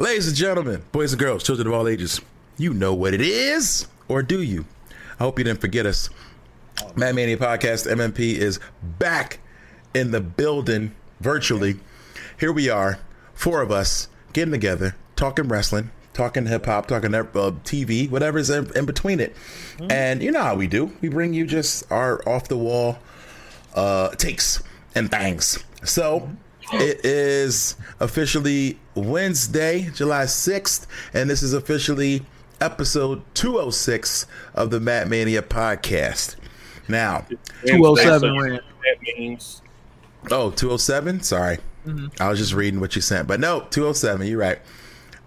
Ladies and gentlemen, boys and girls, children of all ages, you know what it is, or do you? I hope you didn't forget us. Mad Mania Podcast, MMP, is back in the building virtually. Here we are, four of us getting together, talking wrestling, talking hip hop, talking uh, TV, whatever's in, in between it. Mm-hmm. And you know how we do. We bring you just our off the wall uh, takes and bangs. So it is officially Wednesday, July 6th, and this is officially episode 206 of the Matt Mania podcast. Now, 207 that means. Oh, 207? Sorry. Mm-hmm. I was just reading what you sent. But no, 207, you're right.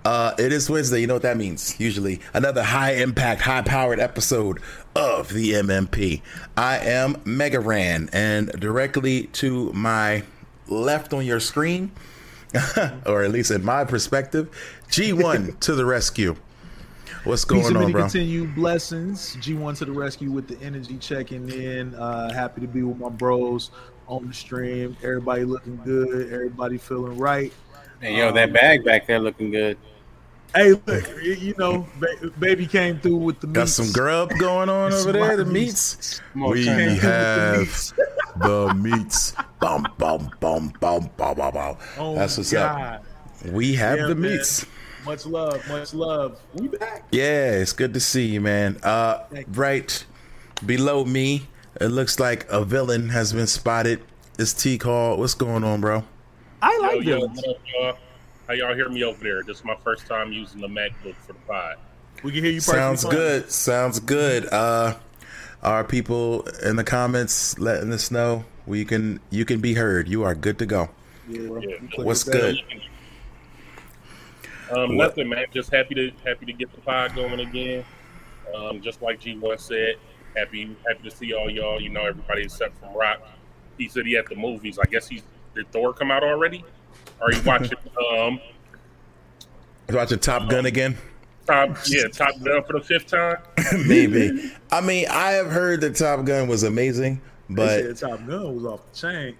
Uh, it is Wednesday. You know what that means. Usually, another high impact, high powered episode of the MMP. I am Mega Ran, and directly to my left on your screen, or at least in my perspective, G1 to the rescue. What's going Peace on, bro? Continue blessings. G1 to the rescue with the energy checking in. Uh, happy to be with my bros on the stream. Everybody looking good. Everybody feeling right. Hey, yo, um, that bag back there looking good. Hey, look, you know, baby came through with the meats. Got some grub going on over there. The meats. We have the meats. Bum bum bum bum bum bum bum. Oh That's what's God. up. We have yeah, the meats. Much love, much love. We back. Yeah, it's good to see you, man. Uh, right below me, it looks like a villain has been spotted. It's T Call. What's going on, bro? I like yo, villains. Yo, how y'all hear me over there? This is my first time using the MacBook for the pod. We can hear you. Sounds good. Sounds good. Uh, are people in the comments letting us know we can you can be heard? You are good to go. Yeah, yeah. What's good? Um, nothing, man. Just happy to happy to get the pod going again. Um, just like G1 said, happy happy to see all y'all. You know, everybody except from Rock. He said he had the movies. I guess he's did Thor come out already? Are you watching? um, watching Top Gun again. Top, yeah, Top Gun for the fifth time. Maybe. I mean, I have heard that Top Gun was amazing, but Top Gun was off the chain.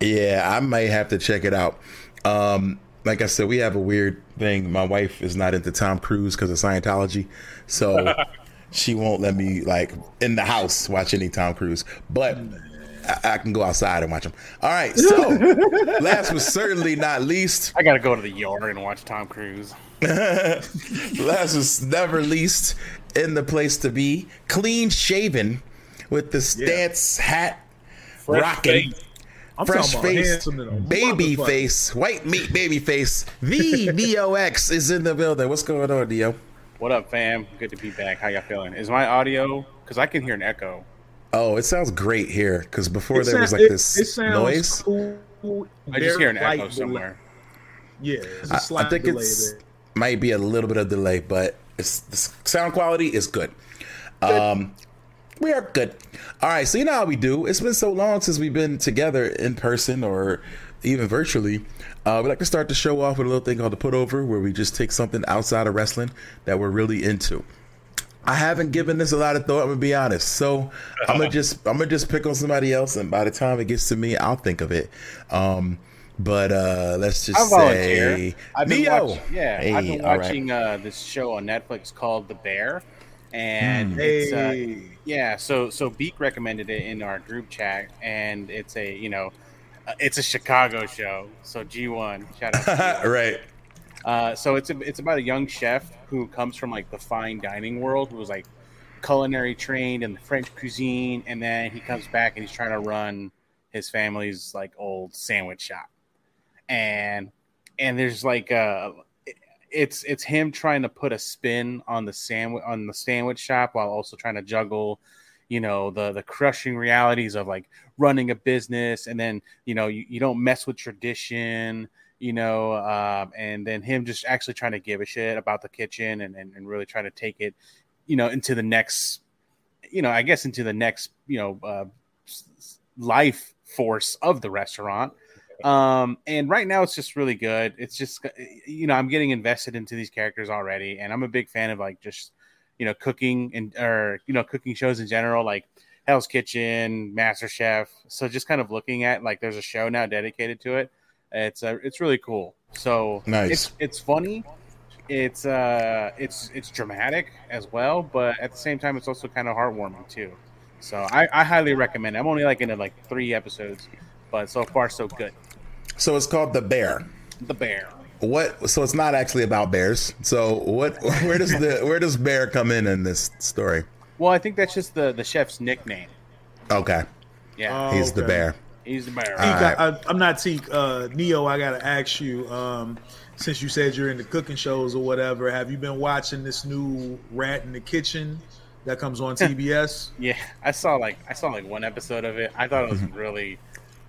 Yeah, I might have to check it out. Um, like I said, we have a weird thing. My wife is not into Tom Cruise because of Scientology, so she won't let me like in the house watch any Tom Cruise. But I, I, can go outside and watch them. All right. So, last but certainly not least, I gotta go to the yard and watch Tom Cruise. last was never least in the place to be, clean shaven, with the stance yeah. hat, Fresh rocking. Face. Fresh face, baby face, white meat baby face. The DOX is in the building. What's going on, Dio? What up, fam? Good to be back. How y'all feeling? Is my audio? Because I can hear an echo. Oh, it sounds great here because before it there was like it, this it noise. Cool, I just hear an echo somewhere. Yeah, I, I, think it's there. Might be a little bit of delay, but it's the sound quality is good. good. Um, we are good. All right, so you know how we do. It's been so long since we've been together in person or even virtually. Uh, we like to start the show off with a little thing called the put over, where we just take something outside of wrestling that we're really into. I haven't given this a lot of thought. I'm gonna be honest. So I'm gonna just I'm gonna just pick on somebody else, and by the time it gets to me, I'll think of it. Um, but uh, let's just I say I've been Neo. Watch, yeah, hey, I've been watching right. uh, this show on Netflix called The Bear, and mm. it's uh, yeah. So so Beak recommended it in our group chat, and it's a you know uh, it's a Chicago show. So G1 shout out. right. Uh, so it's a, it's about a young chef who comes from like the fine dining world, who was like culinary trained in the French cuisine, and then he comes back and he's trying to run his family's like old sandwich shop, and and there's like uh it's it's him trying to put a spin on the sandwich on the sandwich shop while also trying to juggle you know the the crushing realities of like running a business and then you know you, you don't mess with tradition you know um, and then him just actually trying to give a shit about the kitchen and, and, and really trying to take it you know into the next you know i guess into the next you know uh, life force of the restaurant um, and right now it's just really good. It's just you know I'm getting invested into these characters already, and I'm a big fan of like just you know cooking and or you know cooking shows in general, like Hell's Kitchen, Master Chef. So just kind of looking at like there's a show now dedicated to it. It's uh, it's really cool. So nice. It's it's funny. It's uh it's it's dramatic as well, but at the same time it's also kind of heartwarming too. So I, I highly recommend. It. I'm only like into like three episodes, but so far so good. So it's called The Bear. The Bear. What? So it's not actually about bears. So what? Where does the where does bear come in in this story? Well, I think that's just the the chef's nickname. Okay. Yeah, Oh, He's the bear. he's the bear. Teak, right. I, I'm not Teak. Uh, Neo, I gotta ask you. Um, since you said you're into cooking shows or whatever, have you been watching this new Rat in the Kitchen that comes on TBS? Yeah, I saw like I saw like one episode of it. I thought it was Mm-hmm. really,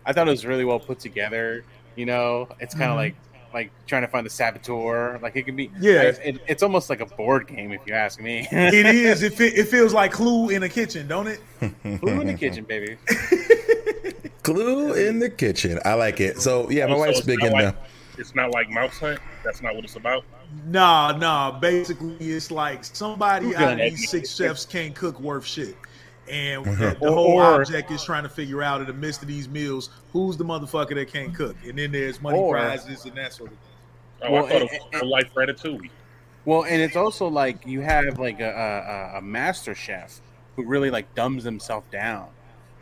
I thought it was really well put together. You know, it's kind of like like trying to find the saboteur. Like it can be. Mm-hmm. Yeah. it's, it, it's almost like a board game if you ask me. it is. It, fe- it feels like Clue in a kitchen, don't it? Who in the kitchen, baby? Glue in the kitchen. I like it. So yeah, my So wife's it's big not into. like, It's not like Mouse Hunt. That's not what it's about. Nah, nah. Basically, it's like somebody Who out of these six chefs can't cook worth shit. And Uh-huh. the, the whole or- object is trying to figure out in the midst of these meals who's the motherfucker that can't cook. And then there's money Or- prizes and that sort of thing. Oh, Well, I thought it and- was real life Ratatouille. Well, and it's also like you have like a, a, a master chef who really like dumbs himself down,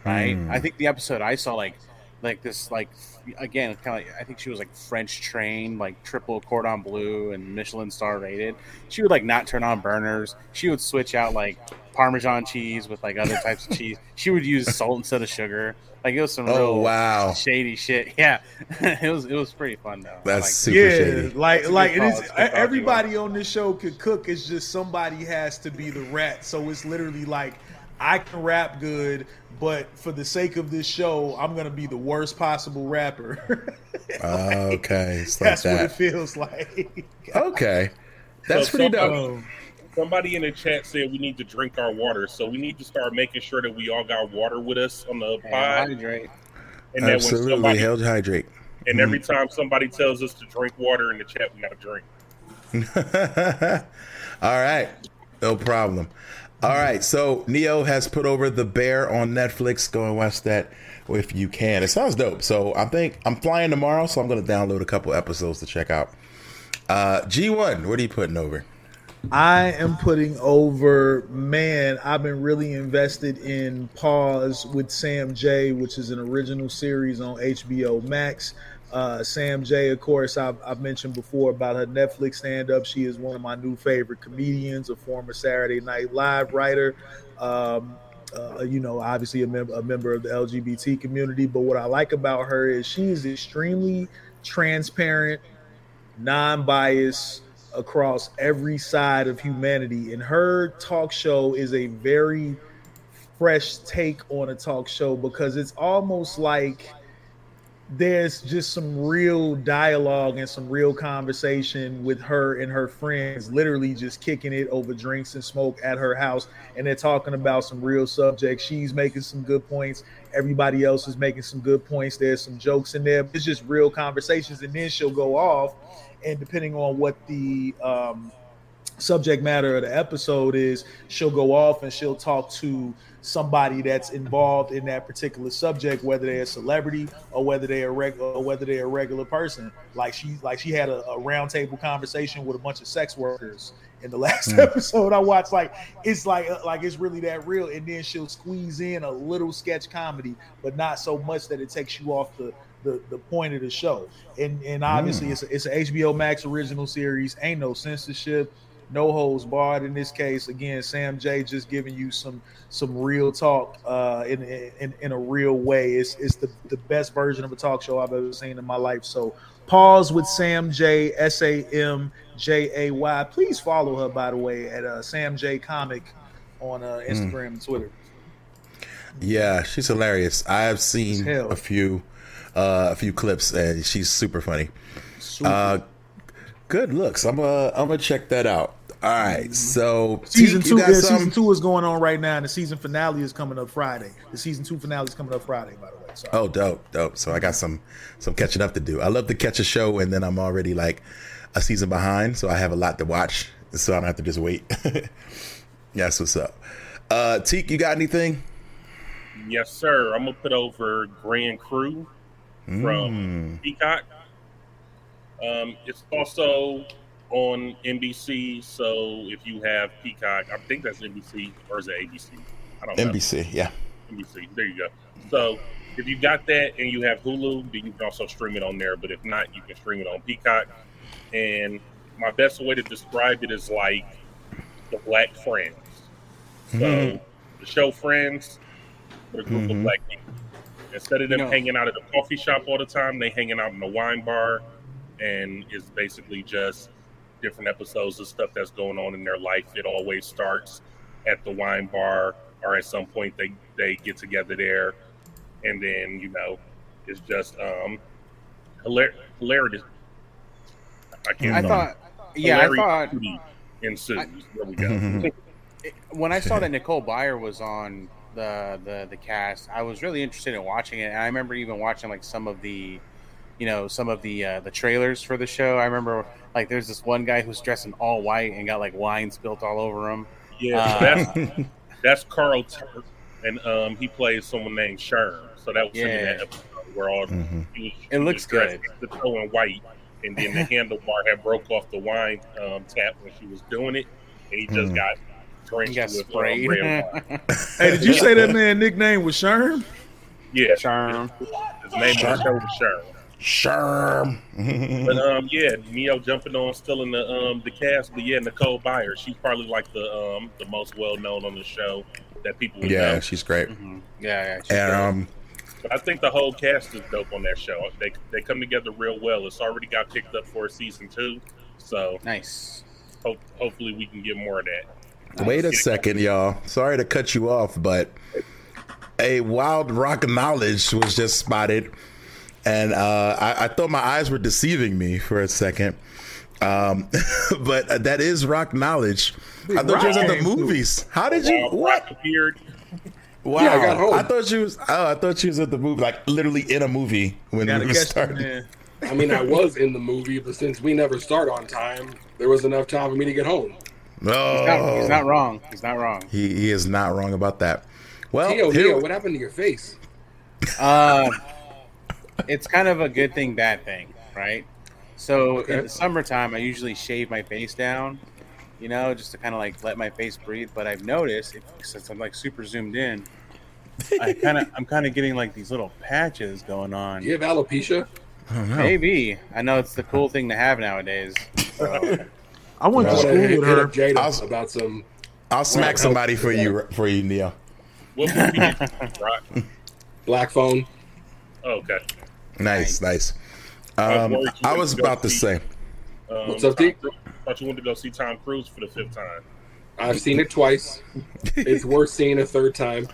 right? Hmm. I think the episode I saw like like this like again kind of like I think she was like French trained, like triple cordon bleu and Michelin star rated. She would like not turn on burners. She would switch out like Parmesan cheese with like other types of cheese. She would use salt instead of sugar. Like it was some Oh real wow, shady shit. Yeah, it was it was pretty fun though. that's like, super yeah, shady. like It's like it is. call, it's a good call, Everybody on this show could cook. It's just somebody has to be the rat. So it's literally like I can rap good, but for the sake of this show, I'm gonna be the worst possible rapper. Okay, it's like That's what it feels like. Okay, that's So pretty dope. Um, somebody- Somebody in the chat said we need to drink our water, so we need to start making sure that we all got water with us on the yeah, pod. hydrate. And then when Absolutely, somebody, held hydrate. and every time somebody tells us to drink water in the chat, we got to drink. All right, no problem. All right, so Neo has put over the Bear on Netflix. Go and watch that if you can. It sounds dope. So I think I'm flying tomorrow, so I'm going to download a couple episodes to check out. Uh, G1, what are you putting over? I am putting over, man, I've been really invested in Pause with Sam J, which is an original series on HBO Max. Uh, Sam J, of course, I've, I've mentioned before about her Netflix stand up. She is one of my new favorite comedians, a former Saturday Night Live writer. Um, uh, you know, obviously a, mem- a member of the LGBT community. But what I like about her is she is extremely transparent, non biased across every side of humanity. And her talk show is a very fresh take on a talk show because it's almost like there's just some real dialogue and some real conversation with her and her friends, literally just kicking it over drinks and smoke at her house. And they're talking about some real subjects. She's making some good points. Everybody else is making some good points. There's some jokes in there. It's just real conversations. And then she'll go off. And depending on what the um, subject matter of the episode is, she'll go off and she'll talk to somebody that's involved in that particular subject, whether they're a celebrity or whether they're a reg- or whether they're a regular person. Like she like she had a, a roundtable conversation with a bunch of sex workers in the last episode I watched. Like it's like uh, like it's really that real, and then she'll squeeze in a little sketch comedy, but not so much that it takes you off the the, the point of the show. And and obviously it's a, it's an HBO Max original series. Ain't no censorship, no holds barred in this case. Again, Sam J just giving you some some real talk uh, in, in in a real way. It's it's the the best version of a talk show I've ever seen in my life. So pause with Sam J S A M J A Y. Please follow her by the way at uh, Sam J Comic on uh, Instagram and Twitter. Yeah, she's hilarious. I have seen a few uh, a few clips and she's super funny. Super. Uh, good looks. I'm uh I'm gonna check that out. All right, so season two, yeah, season two is going on right now, and the season finale is coming up Friday. The season two finale is coming up Friday, by the way. Sorry. Oh, dope, dope. So I got some some catching up to do. I love to catch a show and then I'm already like a season behind, so I have a lot to watch, so I don't have to just wait. That's what's up. Uh, Teak, you got anything? Yes, sir. I'm gonna put over Grand Crew Mm. from Peacock. Um, it's also on NBC. So if you have Peacock, I think that's NBC or is it ABC? I don't know. NBC, yeah. NBC. There you go. So if you got that and you have Hulu, then you can also stream it on there. But if not, you can stream it on Peacock. And my best way to describe it is like the Black Friends. So Mhm. the show Friends, a group Mhm. of black people. Instead of them You know- hanging out at the coffee shop all the time, they hanging out in the wine bar, and it's basically just different episodes of stuff that's going on in their life. It always starts at the wine bar, or at some point they they get together there, and then you know it's just um hilar- hilarity. I can't. I No. thought, yeah, I thought ensues. There we go. When I saw that Nicole Byer was on the, the the cast, I was really interested in watching it. And I remember even watching like some of the, you know, some of the uh, the trailers for the show. I remember like there's this one guy who's dressed in all white and got like wine spilt all over him. Yeah, Uh, that's that's Carl Tart, and um, he plays someone named Sherm. So that was him in that episode where all Mhm. he was, It he looks was good. The toe in white, and then the handlebar had broke off the wine um, tap when she was doing it, and he just Mhm. got He drenched got with sprayed. red. Hey, did you say that man nickname was Sherm? Yeah, Charm. his name on the show was Sherm. Sure. But um, yeah, Neo jumping on still in the um the cast, but yeah, Nicole Byer, she's probably like the um the most well known on the show that people would yeah, know. she's great. Mhm. Yeah, yeah. she's And good. um, But I think the whole cast is dope on that show. They they come together real well. It's already got picked up for season two, so nice. hope, hopefully we can get more of that. Wait a second, y'all. Sorry to cut you off, but a wild rock knowledge was just spotted, and uh, I, I thought my eyes were deceiving me for a second. Um, but that is rock knowledge. I thought you was at the movies. How did you? What? Appeared. Wow! Yeah, I got home. I thought you was. Oh, I thought you was at the movie, like literally in a movie when Gotta we started. I mean, I was in the movie, but since we never start on time, there was enough time for me to get home. No, He's not, he's not wrong. He's not wrong. He, he is not wrong about that. Well, Tio, here- what happened to your face? Uh, it's kind of a good thing, bad thing, right? So Okay. in the summertime, I usually shave my face down, you know, just to kind of like let my face breathe. But I've noticed, if, since I'm like super zoomed in, I kind of I'm kind of getting like these little patches going on. Do you have alopecia? I don't know. Maybe I know it's the cool thing to have nowadays. So, I went I to want school to hit, with her. Jada I was- about some. I'll smack somebody for you, for you, Neo. What movie did? Black phone. Oh, okay. Nice, nice. I was Um, worried I was go about to see- say, Um, What's up, Tom D? Thought you wanted to go see Tom Cruise for the fifth time. I've seen it twice. it's worth seeing a third time.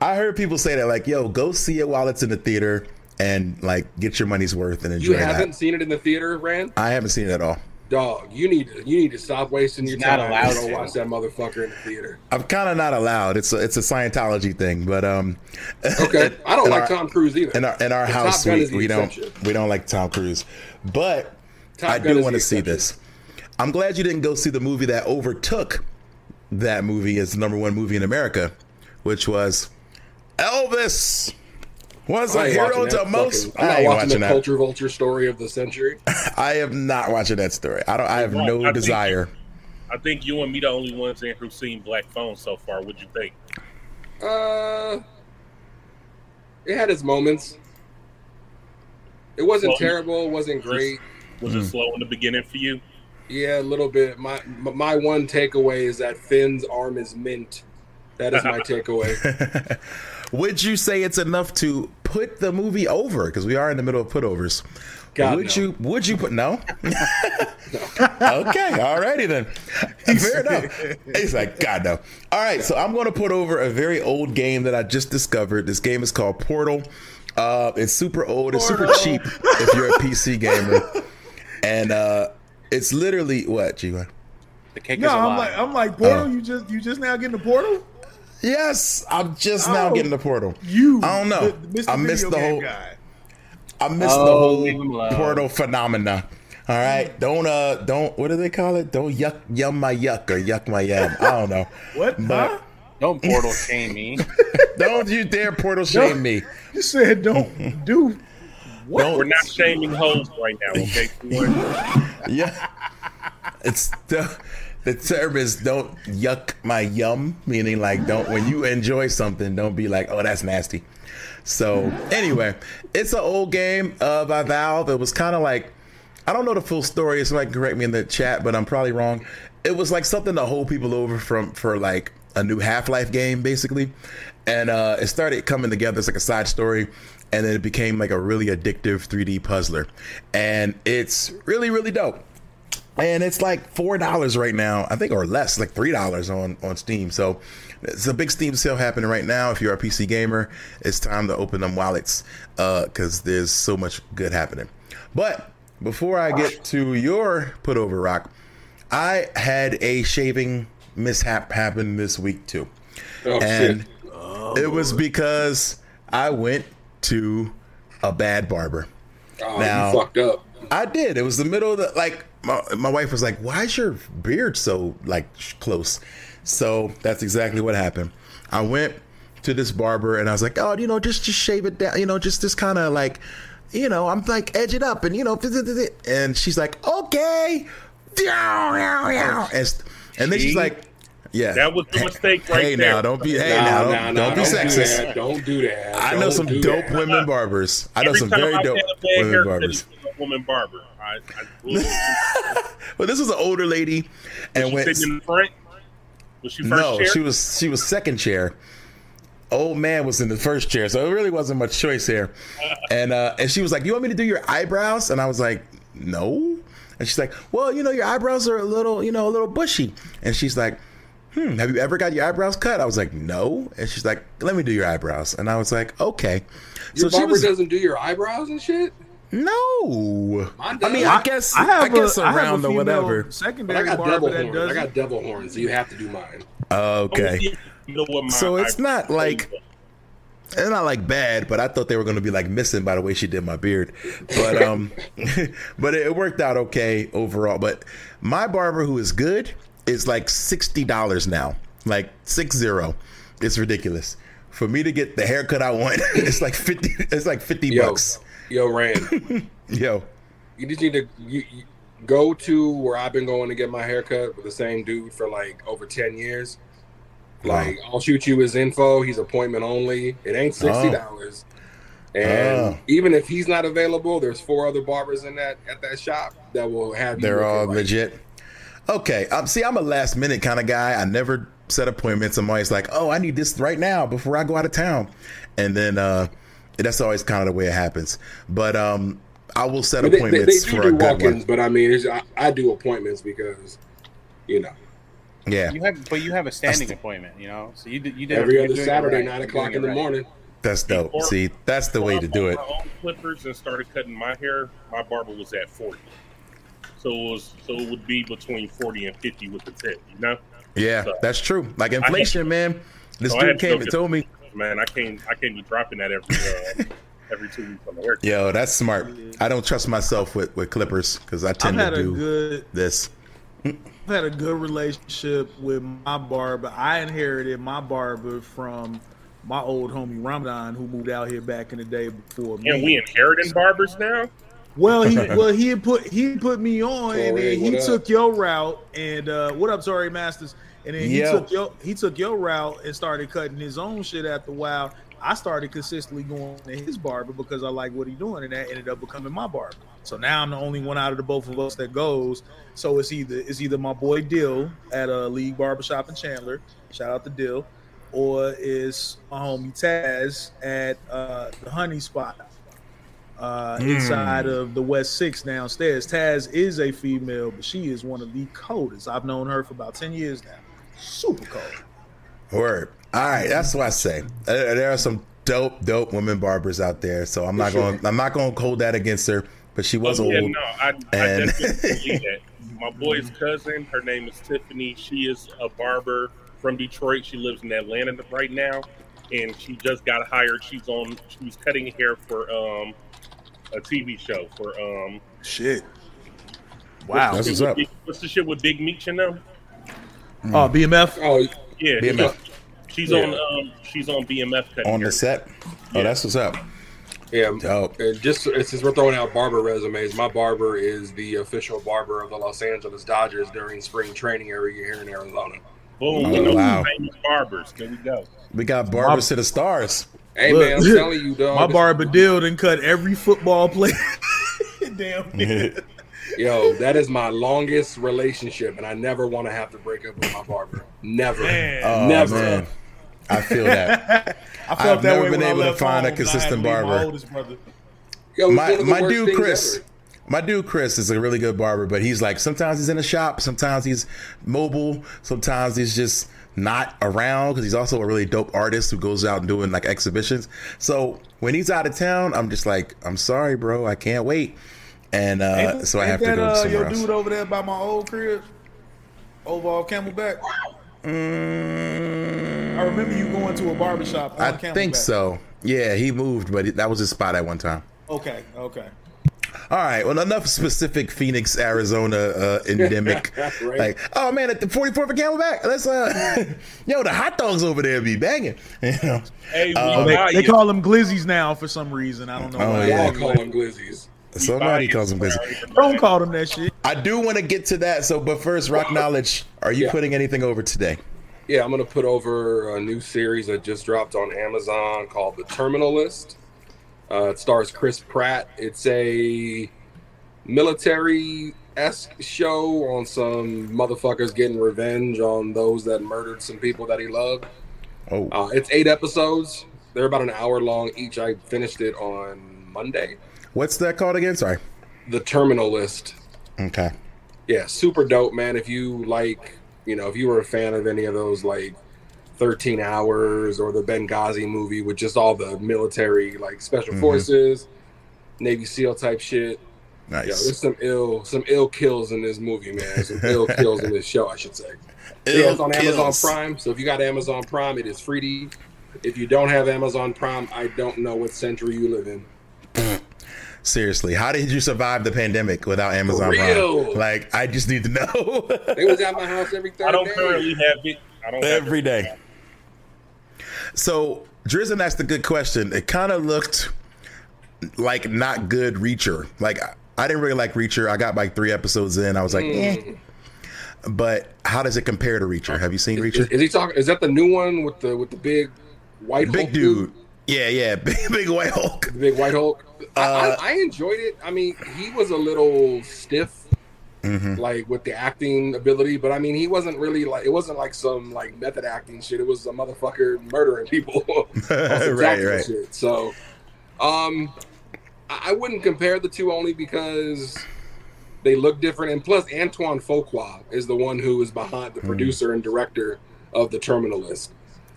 I heard people say that, like, "Yo, go see it while it's in the theater and like get your money's worth and enjoy You haven't that." seen it in the theater, Rand? I haven't seen it at all. Dog, you need to you need to stop wasting your He's not time allowed and go to. watch that motherfucker in the theater. I'm kind of not allowed. It's a, it's a Scientology thing, but um, Okay, I don't like our- Tom Cruise either. in our in our But house Top we, is we don't we don't like Tom Cruise, but Top I Gun do want to see this. I'm glad you didn't go see the movie that overtook that movie as the number one movie in America, which was Elvis. Was I a ain't hero to most. fucking- I'm I not watching watching the that. culture vulture story of the century. I am not watching that story. I don't. I have Well, I no think- desire. I think you and me the only ones in who've seen Black Phone so far. What'd you think? Uh, it had its moments. It wasn't Well, terrible. It wasn't great. Was it slow in the beginning for you? Yeah, a little bit. My my one takeaway is that Finn's arm is mint. That is my takeaway. Would you say it's enough to put the movie over? Because we are in the middle of putovers. God, would no. you? Would you put no? okay, alrighty then. Fair enough. He's like, God no. All right, so I'm going to put over a very old game that I just discovered. This game is called Portal. Uh, it's super old. It's super cheap if you're a PC gamer, and uh, it's literally what G one. The cake No, is I'm like I'm like Portal. Oh. You just you just now getting the Portal. Yes, I'm just now Oh. getting the Portal. You, I don't know. the- Mr. I missed the whole. guy. I missed the Oh, whole leave him alone. portal phenomena. All right, don't uh, don't what do they call it? Don't yuck yum my yuck or yuck my yum. I don't know. What? But- huh? Don't portal shame me. Don't you dare portal shame me. You said don't do. What? Don't- We're not shaming hoes right now, okay? Yeah, it's the the term is don't yuck my yum, meaning like don't when you enjoy something, don't be like oh that's nasty. So anyway, it's an old game uh, by Valve. It was kind of like I don't know the full story. Somebody like correct me in the chat, but I'm probably wrong. It was like something to hold people over from for like a new Half Life game, basically. And uh, it started coming together. It's like a side story, and then it became like a really addictive 3D puzzler, and it's really really dope. And it's like four dollars right now, I think, or less, like three dollars on on Steam. So it's a big Steam sale happening right now. If you're a PC gamer, it's time to open them wallets uh, because there's so much good happening. But before I get to your put over rock, I had a shaving mishap happen this week too, Oh and shit! it was because I went to a bad barber. Oh, now- you fucked up. I did. It was the middle of the like. My, my wife was like, "Why is your beard so like close?" So that's exactly what happened. I went to this barber and I was like, "Oh, you know, just just shave it down. You know, just just kind of like, you know, I'm like edge it up and you know." And she's like, "Okay." And, and then she's like, "Yeah." That was the mistake right hey there. now, don't be. Hey Nah, now, nah, don't, nah, don't be do sexist. that. Don't do that. I know Don't some do dope that. women barbers. I know Every some very I've dope had a bad women barbers. woman barber. I, I, But this was an older lady, and was she went. in front? Was she first No, chair? she was she was second chair. Old man was in the first chair, so it really wasn't much choice here. And uh, and she was like, "You want me to do your eyebrows?" And I was like, "No." And she's like, "Well, you know, your eyebrows are a little, you know, a little bushy." And she's like, "Hmm, have you ever got your eyebrows cut?" I was like, "No." And she's like, "Let me do your eyebrows." And I was like, "Okay." Your so she barber was doesn't do your eyebrows and shit. no. I mean, does. I guess I have guess a, I have a around or female whatever. But I secondary got barber devil that horns. does. I got devil horns, so you have to do mine. Okay. You know what my So it's not like- are. it's not like bad, but I thought they were going to be like missing by the way she did my beard. But um, but it worked out okay overall. But my barber, who is good, is like sixty dollars now, like six zero. It's ridiculous for me to get the haircut I want. it's like fifty. It's like fifty Yo, bucks. yo, Rand, Yo, you just need to you, you go to where I've been going to get my haircut with the same dude for like over ten years. Like I'll shoot you his info. He's appointment only. It ain't oh. sixty dollars. And Oh. even if he's not available, there's four other barbers in that at that shop that will have you. they're all like- legit. Okay, um, see, I'm a last minute kind of guy. I never set appointments. I'm always like, oh, I need this right now before I go out of town, and then uh, that's always kind of the way it happens. But um, I will set But they, they, they appointments do for do a good walk-ins, one. but I mean, it's, I, I do appointments because, you know, Yeah, You have, but you have a standing That's appointment, you know. So you did, you did every you're other Saturday, right. nine o'clock in the right. morning. that's dope. Before- See, that's the way to do it. My clippers and started cutting my hair. My barber was at forty, so it was so it would be between forty and fifty with the tip. You know, Yeah, So- that's true. Like inflation, man. This So dude came and told me, man, I can't I can't be dropping that every uh, every two weeks on the work. "Yo, that's smart." I don't trust myself with with clippers because I I've tend to do good this. I've had a good relationship with my barber. I inherited my barber from my old homie Ramadan, who moved out here back in the day before me. And we inheriting barbers now. Well, he well he put he put me on, and then he up? took your route. And uh, what up, sorry, Masters? And then he Yo. took your he took your route and started cutting his own shit after a while. I started consistently going to his barber because I like what he's doing, and that ended up becoming my barber. So now I'm the only one out of the both of us that goes. So it's either it's either my boy Dill at a League Barbershop in Chandler, shout out to Dill, or is my homie Taz at uh, the Honey Spot uh, inside of the West Six downstairs. Taz is a female, but she is one of the coldest. I've known her for about ten years now. Super cold. Word. All right, that's what I say. Uh, there are some dope, dope women barbers out there. So I'm not going. I'm not going to hold that against her. But she was Oh, old. yeah, no, I, I definitely believe that. My boy's cousin, her name is Tiffany. She is a barber from Detroit. She lives in Atlanta right now, and she just got hired. She's on. She's cutting hair for um a TV show for um. Shit. Wow. That's what's up. What's the shit with Big Meech and them? Oh, BMF. Oh, Yeah, BMF. She's Yeah. on. Um, she's on BMF cutting on hair. the set. Oh, that's what's up. yeah. Dope. And just since we're throwing out barber resumes, my barber is the official barber of the Los Angeles Dodgers during spring training every year here in Arizona. Boom. Oh, we know wow. famous barbers. There we go. We got barbers to the stars. Hey Look, man, I'm telling you, dog. My this- barber Dill done cut every football player. Damn. Yo, that is my longest relationship, and I never want to have to break up with my barber. Never, Oh never. man, I feel that. I felt I've that never way been able to find a home, and I had to consistent leave My barber. Yo, my one of the my dude Chris, ever. my dude Chris is a really good barber, but he's like sometimes he's in a shop, sometimes he's mobile, sometimes he's just not around because he's also a really dope artist who goes out and doing like exhibitions. So when he's out of town, I'm just like, I'm sorry, bro, I can't wait, and uh, Ain't- so I have to that, go uh, somewhere your else. dude over there by my old crib, over off Camelback. Mm, I remember you going to a barbershop. On I Camelback. think so. Yeah, he moved, but that was his spot at one time. Okay, okay. All right. Well, enough specific Phoenix, Arizona uh, endemic. Right. Like, oh man, at the 44th of Camelback, let's uh, yo, the hot dogs over there be banging. You know? Hey, we Oh, They, they call them glizzies now for some reason. I don't know Oh, why. Yeah. all call them glizzies. Somebody calls them you. busy. Don't call them that shit. I do want to get to that. So, but first, rock knowledge. Are you Yeah. putting anything over today? Yeah, I'm gonna put over a new series that just dropped on Amazon called The Terminal List. Uh, it stars Chris Pratt. It's a military esque show on some motherfuckers getting revenge on those that murdered some people that he loved. Oh, Uh, it's eight episodes. They're about an hour long each. I finished it on Monday. what's that called again? Sorry. The Terminal List. Okay. Yeah, super dope, man. If you like, you know, if you were a fan of any of those like 13 Hours or the Benghazi movie with just all the military, like special Mhm. forces, Navy SEAL type shit. Yeah, Nice. there's some ill, some ill kills in this movie, man. Some ill kills in this show, I should say. Yeah, Ill it's on kills. Amazon Prime. So if you got Amazon Prime, it is free to you. If you don't have Amazon Prime, I don't know what century you live in. Seriously, how did you survive the pandemic without Amazon real. Prime? Like, I just need to know. They was at my house every third I don't currently have it. I don't have Every it. day. So Drizzen asked a good question. It kind of looked like not good Reacher. Like I- I didn't really like Reacher. I got like three episodes in. I was like, eh. But how does it compare to Reacher? Have you seen Reacher? is he talking? Is that the new one with the with the big white Big Hulk dude. Yeah, yeah. Big, big white Hulk. The big white Hulk. I, Uh, I, I enjoyed it. I mean, he was a little stiff, Mm-hmm. like with the acting ability, but I mean, he wasn't really like it wasn't like some like method acting shit. It was a motherfucker murdering people. right, right. Shit. So, um, I I wouldn't compare the two only because they look different, and plus Antoine Fuqua is the one who is behind the producer and director of the Terminal List.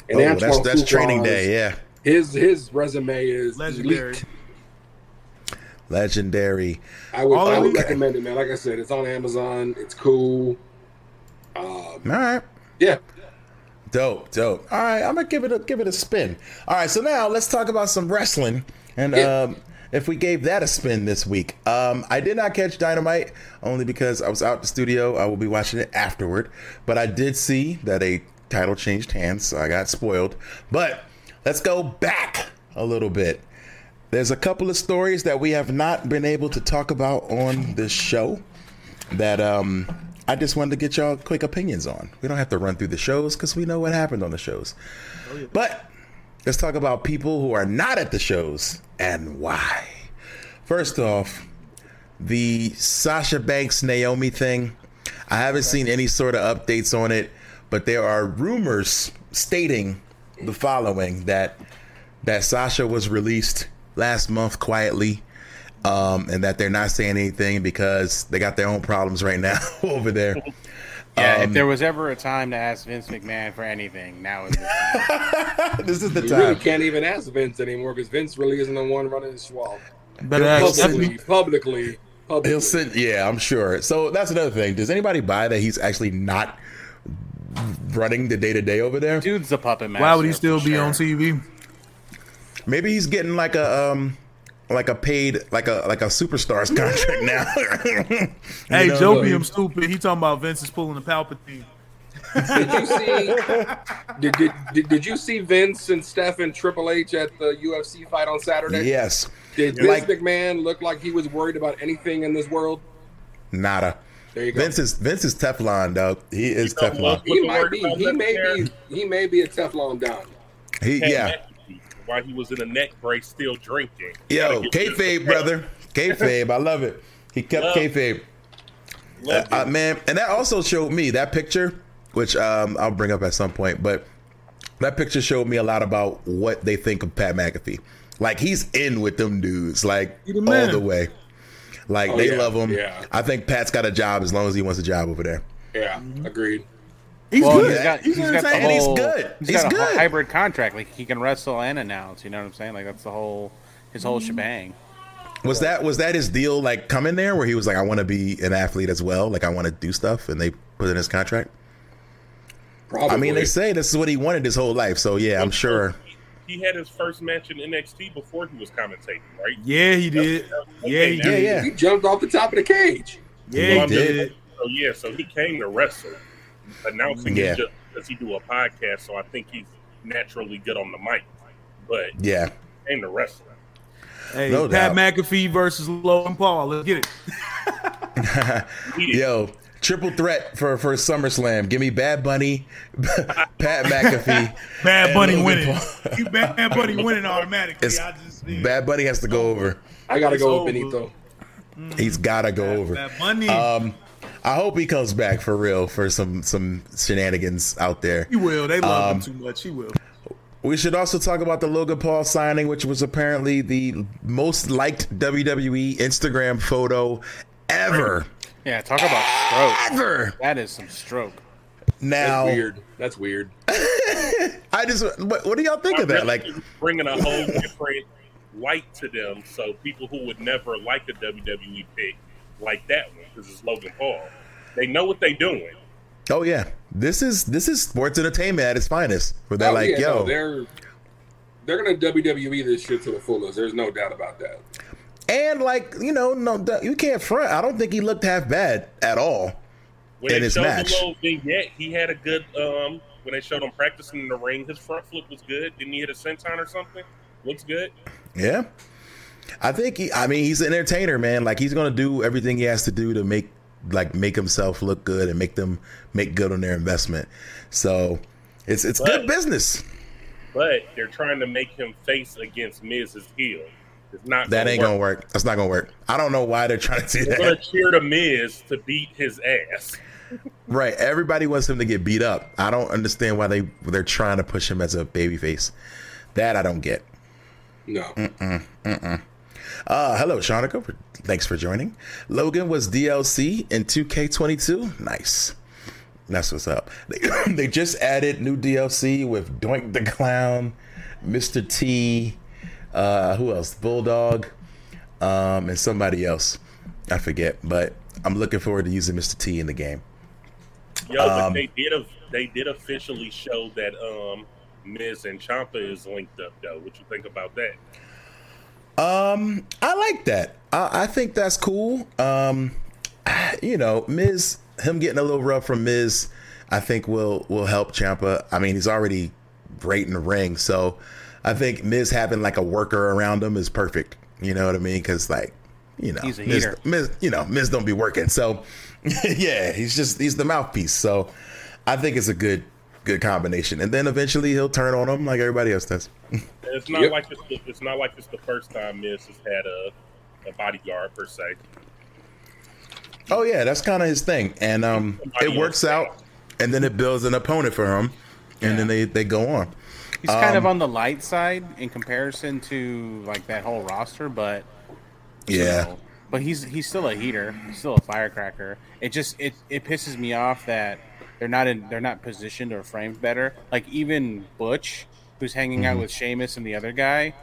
And. Oh, that's Antoine that's training Fuqua's- day. Yeah, His his resume is Legendary. elite. Legendary. I would, All I would elite. recommend it, man. Like I said, it's on Amazon. It's cool. Um, All right. yeah, Dope, dope. All right, I'm gonna give it a give it a spin. All right, so now let's talk about some wrestling, and Yeah. um, if we gave that a spin this week, um, I did not catch Dynamite only because I was out the studio. I will be watching it afterward, but I did see that a title changed hands, so I got spoiled. But let's go back a little bit. There's a couple of stories that we have not been able to talk about on this show that um I just wanted to get y'all quick opinions on. We don't have to run through the shows because we know what happened on the shows. But let's talk about people who are not at the shows and why. First off, the Sasha Banks Naomi thing. I haven't seen any sort of updates on it, but there are rumors stating the following that that Sasha was released last month quietly um, and that they're not saying anything because they got their own problems right now over there. Yeah, Um, if there was ever a time to ask Vince McMahon for anything, now is the time. this is the You really time. can't even ask Vince anymore because Vince really isn't the one running the swamp. Better ask Publicly, Stephanie. publicly, publicly. He'll send, yeah, I'm sure. So that's another thing. Does anybody buy that he's actually not running the day to day over there? Dude's a puppet master. Why would he still be sure. on TV? Maybe he's getting like a um like a paid like a like a superstars contract now. Hey, know, Joe but- be him stupid. He talking about Vince is pulling the Palpatine. Did you see? did, did, did, did you see Vince and Steph and Triple H at the UFC fight on Saturday? Yes. Did Vince Like- McMahon look like he was worried about anything in this world? Nada. There you go. Vince is Vince is Teflon, dog. He is You know Teflon. he might be. He may be. He may be a Teflon Don. He Pat yeah. McAfee, While he was in a neck brace, still drinking. Yo, Gotta give kayfabe, him- brother. Kayfabe, I love it. He kept Love- kayfabe. Love Uh, it. man, and that also showed me that picture, which um, I'll bring up at some point. But that picture showed me a lot about what they think of Pat McAfee. Like he's in with them dudes, like the all the way. Like Oh, they yeah, love him. yeah. I think Pat's got a job as long as he wants a job over there. Yeah, agreed. He's Well, good. he's got, he's he's got the entertaining. And he's whole, good. He's He's got a hybrid contract. Like he can wrestle and announce. You know what I'm saying? Like that's the whole his whole mm-hmm. shebang. Was that was that his deal? Like coming there, where he was like, I want to be an athlete as well. Like I want to do stuff, and they put in his contract. Probably. I mean, they say this is what he wanted his whole life. So yeah, I'm sure. He had his first match in NXT before he was commentating, right? Yeah, he did. Yeah, he Yeah, did. yeah. he jumped off the top of the cage. Yeah, Well, he I'm just- did. So yeah, so he came to wrestle, announcing Yeah. it just because he do a podcast. So I think he's naturally good on the mic, but Yeah, he the to wrestle. Hey, No Pat doubt. McAfee versus Logan Paul. Let's get it. Yo, triple threat for for SummerSlam. Give me Bad Bunny, Pat McAfee. Bad and Bunny Logan winning. Paul. You Bad Bunny winning automatically. I just Bad Bunny has to go over. I gotta It's go with over. Benito. He's gotta go over. Bad Bunny. Um, I hope he comes back for real for some some shenanigans out there. he will. They love um, him too much. He will. We should also talk about the Logan Paul signing, which was apparently the most liked WWE Instagram photo ever. Yeah, talk about stroke. Ever. That is some stroke. Now, That's weird. That's weird. I just what, what do y'all think of that? Like, bringing a whole different light to them, so people who would never like a WWE pick like that one because it's Logan Paul. They know what they're doing. oh yeah, this is this is sports entertainment at its finest. Where they're Oh, like, yeah, yo, no, they're they're gonna WWE this shit to the fullest. There's no doubt about that. and like you know, no, you can't front. I don't think he looked half bad at all. When In they his showed match. the little vignette, he had a good. um When they showed him practicing in the ring, his front flip was good. Didn't he hit a senton or something? Looks good. Yeah. I think he I mean he's an entertainer, man. Like he's gonna do everything he has to do to make like make himself look good and make them make good on their investment. So it's it's good business. But they're trying to make him face against Miz's heel. It's not. That ain't gonna work. That's not gonna work. I don't know why they're trying to do They're gonna cheer the Miz to beat his ass. Right. Everybody wants him to get beat up. I don't understand why they they're trying to push him as a babyface. That I don't get. No. Uh, hello, Shanika. Thanks for joining. Logan was DLC in 2K22. Nice. That's what's up. They, they just added new DLC with Doink the Clown, Mr. T, uh, who else? Bulldog, um, and somebody else. I forget, but I'm looking forward to using Mr. T in the game. Yo, but Um, they did. A, they did officially show that um Miz and Ciampa is linked up. Though, what you think about that? Um, I like that. I, I think that's cool. Um, you know, Miz, him getting a little rough from Miz, I think will will help Ciampa. I mean, he's already great in the ring, so I think Miz having like a worker around him is perfect. You know what I mean? Because like, you know, He's a Miz. Miz, you know, Miz don't be working, so yeah, he's just he's the mouthpiece. So I think it's a good good combination. And then eventually he'll turn on him like everybody else does. It's not Yep. like it's, the, it's not like it's the first time Miz has had a, a bodyguard per se. Oh yeah, that's kind of his thing, and um, it works out, and then it builds an opponent for him, and then they they go on. He's kind of Um, on the light side in comparison to like that whole roster, but Yeah, know, but he's he's still a heater. He's still a firecracker. It just it it pisses me off that they're not in they're not positioned or framed better. Like even Butch, who's hanging out Mhm. with Sheamus and the other guy,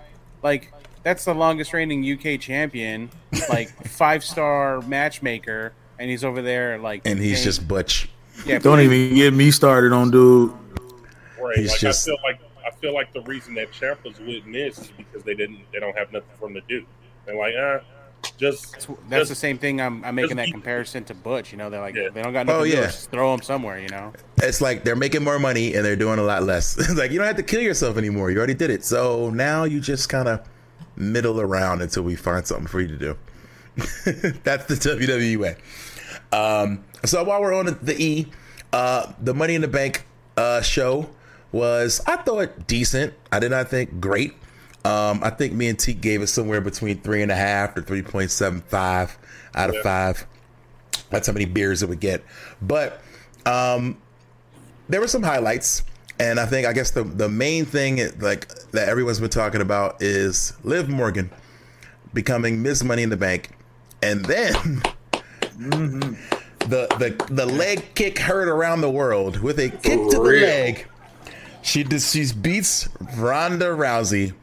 like that's the longest reigning UK champion, like five star matchmaker, and he's over there like and he's paying- just Butch. yeah. Don't even get me started on dude. Right. He's like just- I feel like I feel like the reason that Ciampa's with Miz is because they didn't they don't have nothing for him to do. They're like, uh, just That's, that's just- the same thing. I'm, I'm making that comparison to Butch. You know, they're like Yeah. they don't got nothing Oh, to yeah. Just throw them somewhere. You know. It's like they're making more money and they're doing a lot less. It's like you don't have to kill yourself anymore. You already did it. So now you just kind of middle around until we find something for you to do. That's the WWE way. Um, so while we're on the E, uh, the Money in the Bank uh, show was I thought decent. I did not think great. Um, I think me and Teak gave it somewhere between three and a half to three point seven five out of Yeah. five. That's how many beers it would get. But um, there were some highlights, and I think I guess the the main thing like that everyone's been talking about is Liv Morgan becoming Miss Money in the Bank, and then the the the leg kick heard around the world with a kick to the real. leg. She just she beats Ronda Rousey.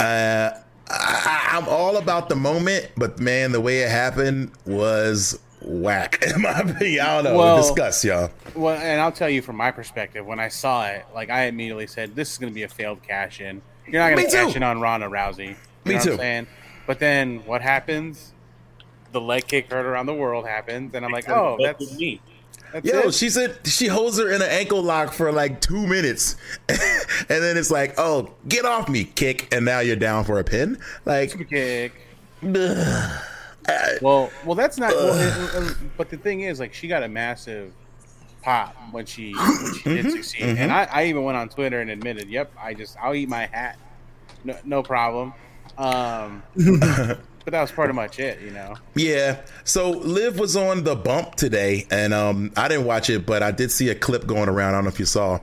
Uh, I, I'm all about the moment, but man, the way it happened was whack. In my opinion, I don't know. Well- Discuss, y'all. Well, and I'll tell you from my perspective, when I saw it, like I immediately said, "This is going to be a failed cash in. You're not going to too. cash in on Ronda Rousey." You Me know What too. I'm saying? But then what happens? The leg kick heard around the world happens, and I'm like, "Oh, that's with me. That's Yo, it." she said she holds her in an ankle lock for like two minutes, and then it's like, "Oh, get off me!" Kick, and now you're down for a pin. Like, kick. ugh. Well, well, that's not. Well, it- but the thing is, like, she got a massive pop when she when she did succeed, and I, I even went on Twitter and admitted, "Yep, I just I'll eat my hat, no, no problem." Um, but that was pretty much it, you know. Yeah. So Liv was on the bump today, and um, I didn't watch it, but I did see a clip going around. I don't know if you saw.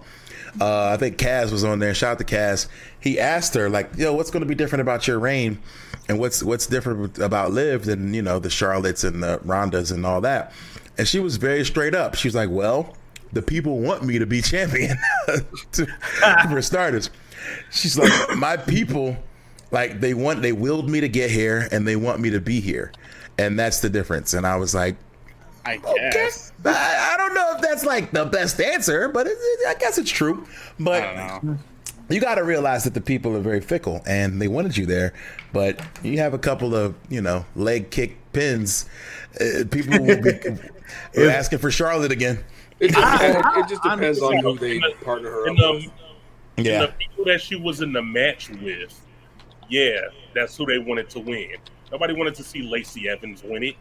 Uh, I think Kaz was on there. Shout out to Kaz. He asked her like, "Yo, what's going to be different about your reign, and what's what's different about Liv than you know the Charlottes and the Rondas and all that?" And she was very straight up. She was like, "Well, the people want me to be champion, to- for starters." She's like, "My people." Like they want they willed me to get here and they want me to be here. And that's the difference. And i was like I okay. guess. I, I don't know if that's like the best answer but it, it- i guess it's true. But I don't know. you got to realize that the people are very fickle and they wanted you there. But you have a couple of you know leg kick pins. Uh, people will be are asking for charlotte again. It just, I- depends, I- it just I- depends on who they partner her And up with. and yeah. the people that she was in the match with, yeah, that's who they wanted to win. Nobody wanted to see Lacey Evans win it.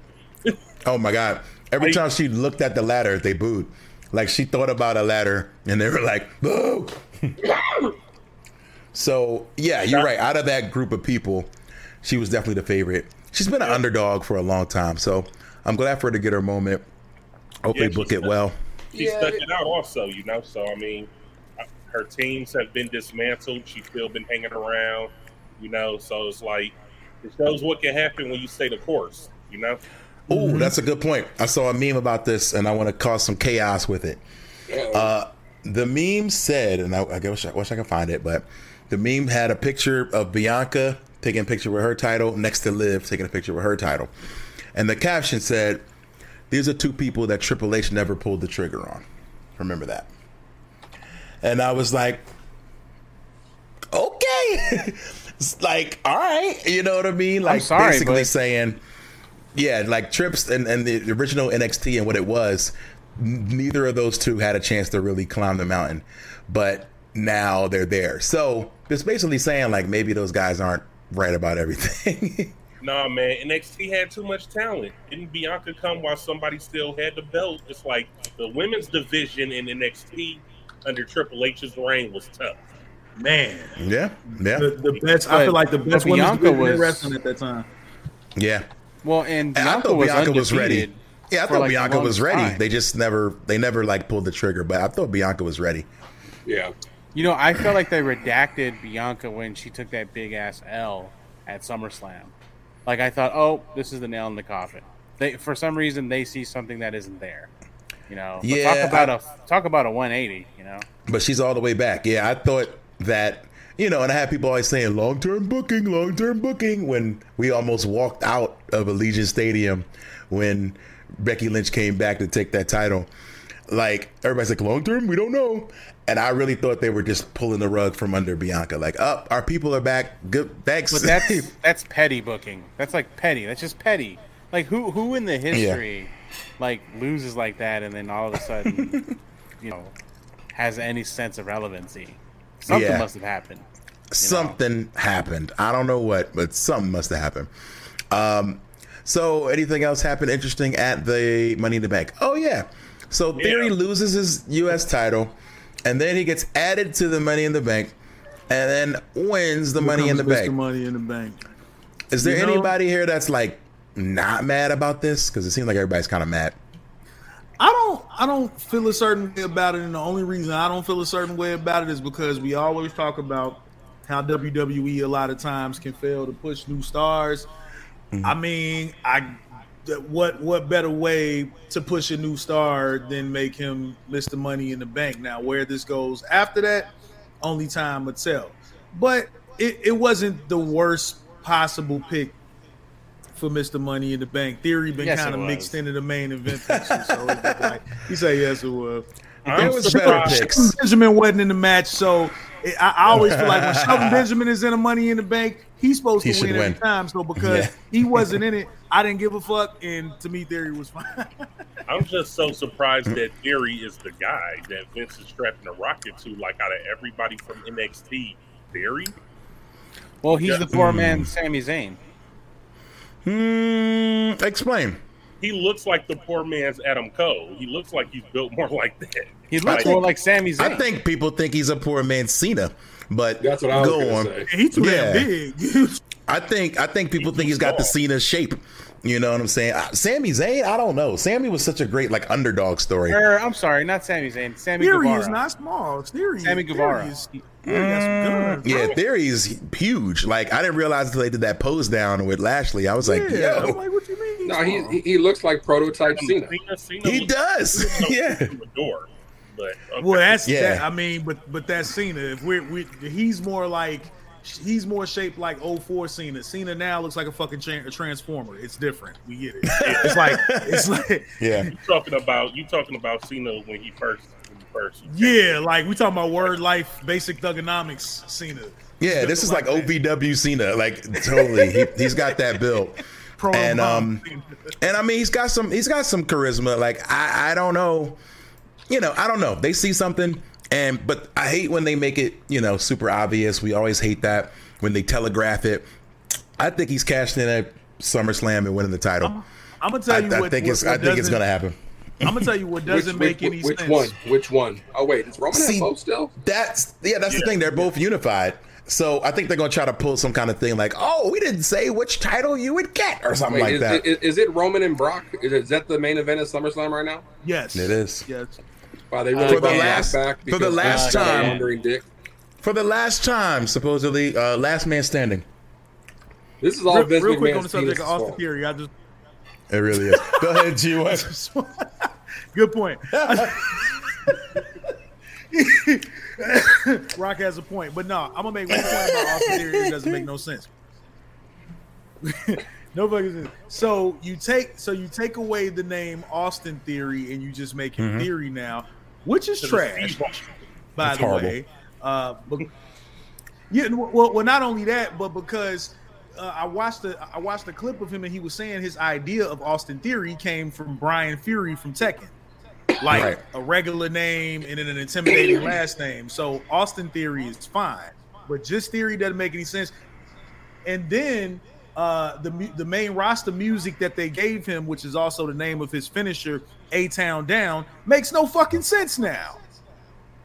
Oh my god! Every Like- time she looked at the ladder, they booed. Like she thought about a ladder, and they were like, "Boo!" so yeah, you're right. Out of that group of people, she was definitely the favorite. She's been an underdog for a long time, so I'm glad for her to get her moment. Hope Yeah, they book she's it well. She Yeah, stuck it- it out also, you know. So I mean, her teams have been dismantled. She's still been hanging around, you know. So it's like it shows what can happen when you stay the course, you know. Ooh, that's a good point. I saw a meme about this, and I want to cause some chaos with it. Uh, the meme said, and I, I wish I wish I could find it, but the meme had a picture of Bianca taking a picture with her title next to Liv taking a picture with her title, and the caption said, "These are two people that Triple H never pulled the trigger on." Remember that. And I was like, okay, it's like all right, you know what I mean? Like sorry, basically but- saying, yeah, like Trips and, and the original NXT and what it was, neither of those two had a chance to really climb the mountain, but now they're there. So it's basically saying like maybe those guys aren't right about everything. Nah, man, NXT had too much talent. Didn't Bianca come while somebody still had the belt? It's like the women's division in NXT under Triple H's reign was tough. Man, Yeah, yeah, the, the best. I feel like the best But women's Bianca division in was- wrestling at that time. yeah. Well, and And I thought was Bianca was ready. Yeah, I thought like, Bianca was ready. time. They just never, they never like pulled the trigger. But I thought Bianca was ready. Yeah. You know, I felt like they redacted Bianca when she took that big ass L at SummerSlam. Like I thought, oh, this is the nail in the coffin. They for some reason they see something that isn't there. You know, Yeah, Talk about a talk about a 180. You know, But she's all the way back. Yeah, I thought that, you know, and I had people always saying long term booking, long term booking when we almost walked out of Allegiant Stadium when Becky Lynch came back to take that title. Like, everybody's like, long term, we don't know. And I really thought they were just pulling the rug from under Bianca. Like, up, our people are back. Good, thanks. but that's that's petty booking. That's like petty. That's just petty. Like who who in the history like loses like that and then all of a sudden, you know, has any sense of relevancy? Something Yeah. must have happened. something happened. I don't know what, but something must have happened. Um, so anything else happened interesting at the Money in the Bank? Oh yeah. So Theory Yeah. loses his U.S. title, and then he gets added to the Money in the Bank, and then wins the Money in the Becomes Mr. Bank. Money in the bank. Is there You know- anybody here that's like not mad about this? Because it seems like everybody's kind of mad. I don't I don't feel a certain way about it, and the only reason I don't feel a certain way about it is because we always talk about how WWE a lot of times can fail to push new stars. Mm-hmm. I mean, I what what better way to push a new star than make him miss the Money in the Bank? Now, where this goes after that, only time will tell. But it, it wasn't the worst possible pick for Mr. Money in the Bank. Theory been Yes, kind of mixed into the main event picture, so it's like he said yes it was. There I'm was surprised. better. Benjamin wasn't in the match, so it, I, I always feel like when Shelton Benjamin is in a Money in the Bank, he's supposed He to should win every win. time. So because Yeah. he wasn't in it, I didn't give a fuck, and to me, Theory was fine. I'm just so surprised that Theory is the guy that Vince is strapping a rocket to. Like out of everybody from NXT, Theory. Well, he's Yeah. the poor man, hmm. Sami Zayn. Hmm. Explain. He looks like the poor man's Adam Cole. He looks like he's built more like that. He looks Like, more like Sami Zayn. I think people think he's a poor man Cena, but That's what I was go gonna on. say. he too Yeah. damn big. I think I think people think he's got the Cena shape. You know what I'm saying? Uh, Sami Zayn, I don't know. Sammy was such a great like underdog story. Or, I'm sorry, not Sami Zayn. Sami Theory Guevara. is not small. Theory, Sammy Theory Guevara. is- Theory got some guns, Yeah, bro. Theory's huge. Like I didn't realize until they did that pose down with Lashley. I was like, yeah. I'm yo, like, what you mean? No, he, he he looks like prototype Cena. Cena, Cena he looks- does. Cena yeah. looks through the door. But okay. Well, that's Yeah. that. I mean, but but that's Cena. If we're, we he's more like he's more shaped like 04 Cena. Cena now looks like a fucking tra- a transformer. It's different. We get it. It's like it's like Yeah. you talking about you talking about Cena when he first when he first yeah, like we talking about word life, basic Thuganomics. Cena. Yeah, this is like that. OVW Cena. Like totally. he, he's got that build. Pro and, um, And I mean, he's got some. He's got some charisma. Like I, I don't know. You know, I don't know. They see something, and but I hate when they make it. You know, super obvious. We always hate that when they telegraph it. I think he's cashing in at SummerSlam and winning the title. I'm gonna tell I, you I what. think what- it's. what I think it's gonna happen. I'm gonna tell you what doesn't which, make any which sense. Which one? Which one? Oh wait, is Roman See- have both still? That's yeah. That's the thing. They're both unified. So I think they're gonna try to pull some kind of thing like, oh, we didn't say which title you would get or something Wait, like is, that. is, is it Roman and Brock? Is, is that the main event of SummerSlam right now? Yes, It is. Yes. Wow, they really For the last- back for the last Brock time. dick. For the last time, supposedly, uh, last man standing. This is all Real, Vince real quick on the subject of Austin fault. Theory, I just It really is. Go ahead, G1. Good point. Rock has a point, but no, I'm gonna make one point about Austin Theory that doesn't make no sense. no fucking sense. So you take so you take away the name Austin Theory and you just make him Theory now, which is trash, by It's the horrible. way. Uh, but, yeah, well, well, not only that, but because uh, I watched the I watched the clip of him and he was saying his idea of Austin Theory came from Bryan Fury from Tekken, like Right. a regular name and then an intimidating last name. So Austin Theory is fine, but just Theory doesn't make any sense. And then uh, the the main roster music that they gave him, which is also the name of his finisher, A Town Down, makes no fucking sense now.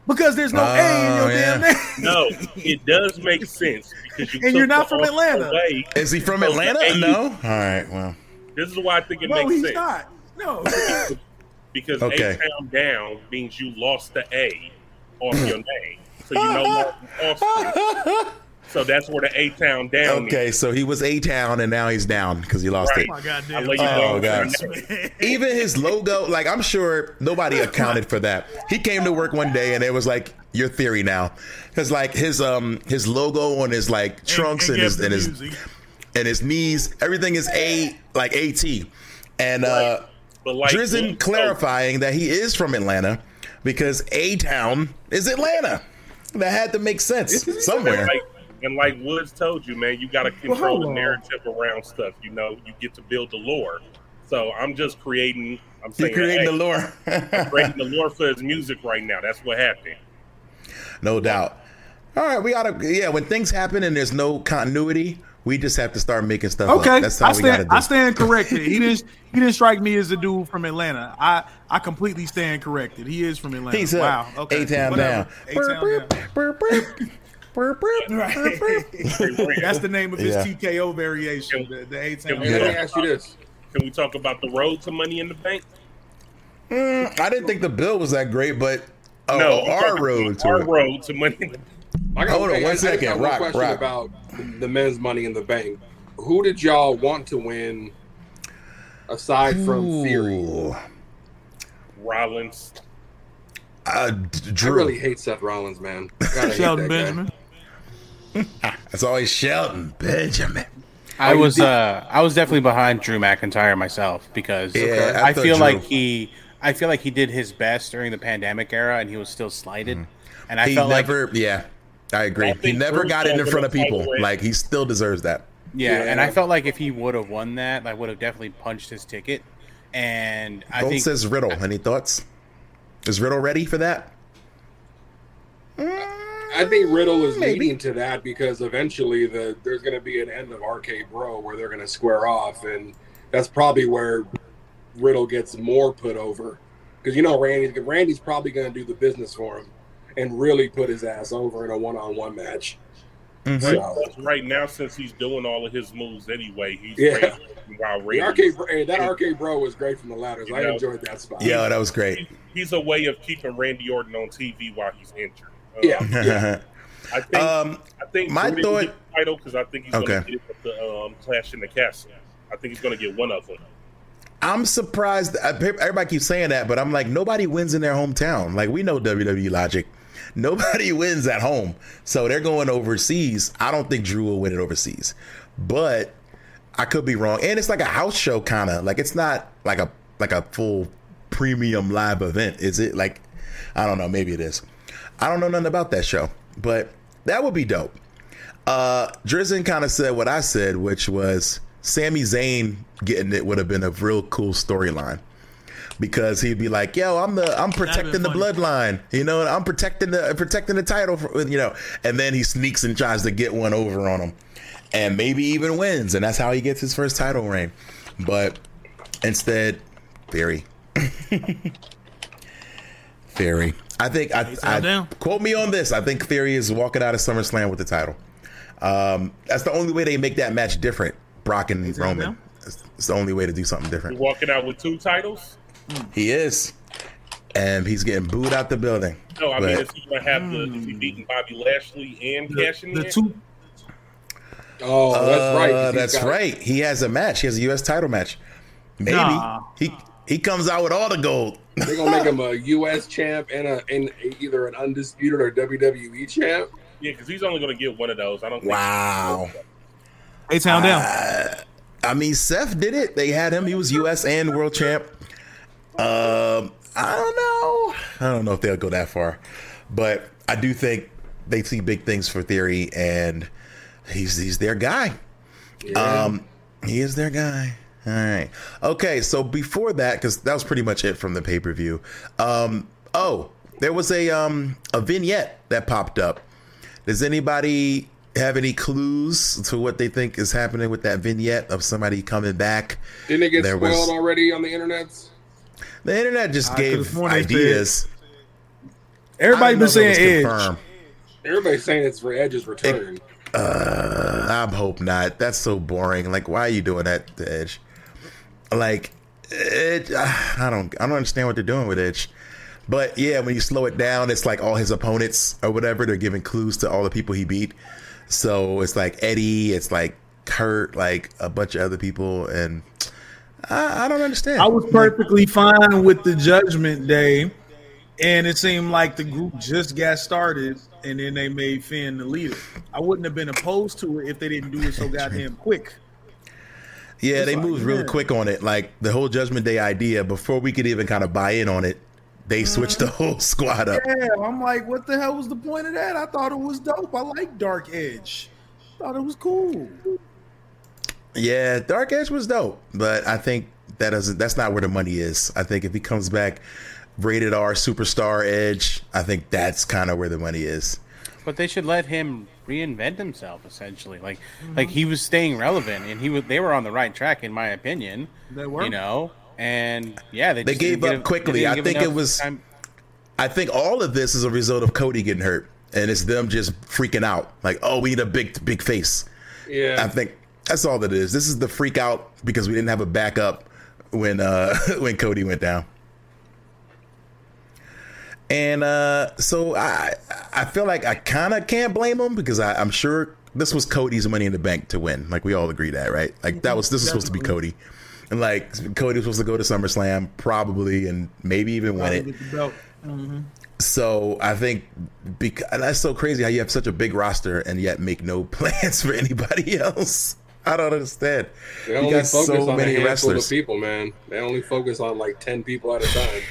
Because there's no A in your Oh, yeah. damn name. No, it does make sense because you And you're not from Atlanta. Away. Is he from So Atlanta? A- No. All right. Well, This is why I think it makes it. No, makes he's sense. not. No. Because Okay. A Town Down means you lost the A off your name. So you know Martin Austin. So that's where the A Town Down okay. So he was a town, and now he's down because he lost Right. it. Oh my I goddamn. Oh, down. God. Even his logo, like I'm sure nobody accounted for that. He came to work one day and it was like your theory now, because like his um his logo on his like trunks and, and his and his Music. and his knees, everything is a like at, and uh But like Drizzen Woods clarifying that he is from Atlanta because a town is Atlanta. That had to make sense somewhere. And like, and like Woods told you, man, you got to control hold the narrative around stuff. You know, you get to build the lore. So I'm just creating. I'm You're creating hey, the lore. creating the lore for his music right now. That's what happened. No doubt. All right, we gotta yeah. When things happen and there's no continuity, we just have to start making stuff. up. Okay, that's how I we gotta stand. do. I stand corrected. He didn't. He didn't strike me as a dude from Atlanta. I I completely stand corrected. He is from Atlanta. He's up. wow. Okay. A town down. Burp. Right. That's the name of his Yeah. TKO variation. The, the A town. Can Hey, let me ask you this. Can we talk about the road to Money in the Bank? Mm, I didn't think the bill was that great, but oh, no, our road to our it. road to Money in the Bank. I got, Hold on okay, one I- I got second. one Rock, question rock. about the men's money in the bank. Who did y'all want to win aside from Theory? Rollins. Uh, D- I Drew. really hate Seth Rollins, man. Gotta Shelton. Benjamin. That's always Shelton Benjamin. I was uh I was definitely behind Drew McIntyre myself because Yeah, I I, feel Drew- like he I feel like he did his best during the pandemic era and he was still slighted. And I Mm-hmm. He felt like yeah, I agree. I He never got it in front of people. title. Like he still deserves that. yeah, and I felt like if he would have won that, I would have definitely punched his ticket. And I Gold think says Riddle. Any thoughts? Is Riddle ready for that? I think Riddle is Maybe. leading to that because eventually the there's going to be an end of RK-Bro where they're going to square off, and that's probably where Riddle gets more put over because you know Randy Randy's probably going to do the business for him and really put his ass over in a one-on-one match. Mhm. So right now, since he's doing all of his moves anyway, he's Yeah. ready while Randy- Arcade hey, that RK-Bro was great from the ladders. I Yeah. enjoyed that spot. Yeah, that was great. he- he's a way of keeping Randy Orton on TV while he's injured. Uh, Yeah. I think um, I think my Drew thought- title because I think he's Okay. going to get the um, Clash in the Castle. I think he's going to get one of them. I'm surprised. Everybody keeps saying that, but I'm like, nobody wins in their hometown. Like we know WWE logic. Nobody wins at home, so they're going overseas. I don't think Drew will win it overseas, but I could be wrong. And it's like a house show, kind of like it's not like a like a full premium live event, is it? Like I don't know. Maybe it is. I don't know nothing about that show, but that would be dope. Uh, Drizzen kind of said what I said, which was Sami Zayn getting it would have been a real cool storyline because he'd be like, "Yo, I'm the I'm protecting the funny. bloodline, you know, and I'm protecting the protecting the title, for, you know," and then he sneaks and tries to get one over on him, and maybe even wins, and that's how he gets his first title reign. But instead, Theory, Theory. I think I, I quote me on this. I think Theory is walking out of SummerSlam with the title. Um, that's the only way they make that match different. Brock and that Roman. It's it's the only way to do something He's different. walking out with two titles. He is, and he's getting booed out the building. No, I mean, is he going to have the? Is he beating Bobby Lashley and cashing The in? two Oh, that's right. 'cause Uh, he's that's got- right. He has a match. He has a U.S. title match. Maybe Nah. he he comes out with all the gold. They're gonna make him a U.S. champ and a and either an undisputed or WWE champ. Yeah, because he's only going to get one of those. I don't. Think Wow. A town down. I mean, Seth did it. They had him. He was U.S. and world champ. Um, I don't know. I don't know if they'll go that far, but I do think they see big things for Theory, and he's he's their guy. Um, he is their guy. All right. Okay. So before that, because that was pretty much it from the pay per view. Um. Oh, there was a um a vignette that popped up. Does anybody have any clues to what they think is happening with that vignette of somebody coming back? Didn't it get There spoiled was- already on the internet? The internet just I could've gave sworn said- ideas. Everybody I been saying was Edge. confirmed. Everybody's saying it's for Edge's return. Uh, I hope not. That's so boring. Like, why are you doing that to Edge? Like, Edge, I don't, I don't understand what they're doing with Edge. But yeah, when you slow it down, it's like all his opponents or whatever. They're giving clues to all the people he beat. So it's like Eddie, it's like Kurt, like a bunch of other people, and I, I don't understand. I was perfectly fine with the Judgment Day, and it seemed like the group just got started, and then they made Finn the leader. I wouldn't have been opposed to it if they didn't do it so goddamn quick. Yeah, they like, moved really quick on it. Like the whole Judgment Day idea, before we could even kind of buy in on it, they switched the mm. whole squad up. Yeah, I'm like, what the hell was the point of that? I thought it was dope. I like Dark Edge. Thought it was cool. Yeah, Dark Edge was dope, but I think that doesn't. That's not where the money is. I think if he comes back, rated R superstar Edge, I think that's kind of where the money is. But they should let him reinvent himself. Essentially, like like mm-hmm. he was staying relevant, and he was. They were on the right track, in my opinion. They were. You know, and yeah, they They just gave up give- quickly. they I think it was- time- I think all of this is a result of Cody getting hurt, and it's them just freaking out. Like, oh, we need a big, big face. Yeah. I think that's all that is. This is the freak out because we didn't have a backup when uh when Cody went down. And uh so I I feel like I kind of can't blame him because I, I'm sure this was Cody's money in the bank to win. Like we all agree that, right? Like that was this was supposed to be Cody. And like Cody was supposed to go to SummerSlam probably and maybe even win it. Get the belt. Mm-hmm. So I think because that's so crazy how you have such a big roster and yet make no plans for anybody else. I don't understand. They You only got focus so on many a handful wrestlers. of people, man. They only focus on like ten people at a time.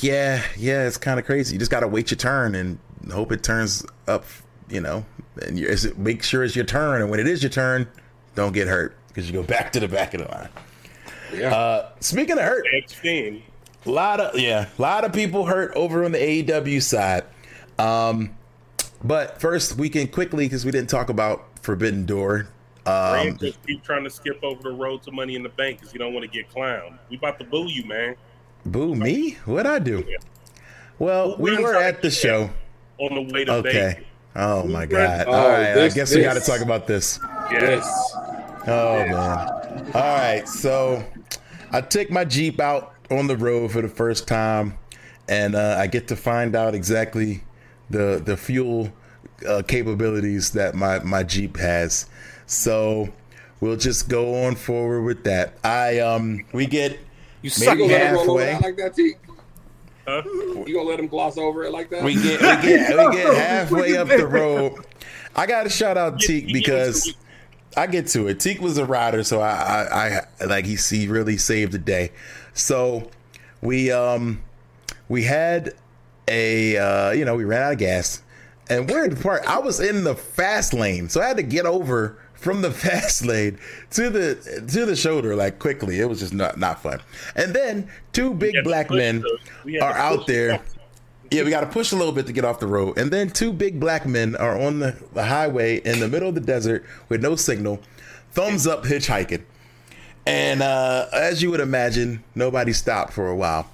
Yeah, yeah, it's kind of crazy. You just gotta wait your turn and hope it turns up. You know, and you is it- make sure it's your turn. And when it is your turn, don't get hurt because you go back to the back of the line. Yeah. Uh, speaking of hurt, a lot of yeah, a lot of people hurt over on the AEW side. Um, but first, we can quickly because we didn't talk about Forbidden Door. Um, Rand just keep trying to skip over the road to Money in the Bank because you don't want to get clowned. We about to boo you, man. boo me? What'd I do? Well, we We're were at the show. On the way to Okay. Vegas. Oh my god! Oh, All right, this- I guess we got to talk about this. Yes. Oh man! All right, so I take my Jeep out on the road for the first time, and uh, I get to find out exactly the the fuel uh, capabilities that my my Jeep has. So we'll just go on forward with that. I um we get You You suck, gonna let him roll over halfway. that like that, T? Huh? You gonna let him gloss over it like that? we get we get we get halfway up the road. I got to shout out Teak because. I get to it. Teak was a rider, so I, I, I like he, he really saved the day. So we um we had a uh, you know we ran out of gas, and we're in the part. I was in the fast lane, so I had to get over from the fast lane to the to the shoulder like quickly. It was just not not fun. And then two big black men the- we had are out there. the- Yeah, we got to push a little bit to get off the road. And then two big black men are on the, the highway in the middle of the desert with no signal, thumbs up hitchhiking. And uh, as you would imagine, nobody stopped for a while.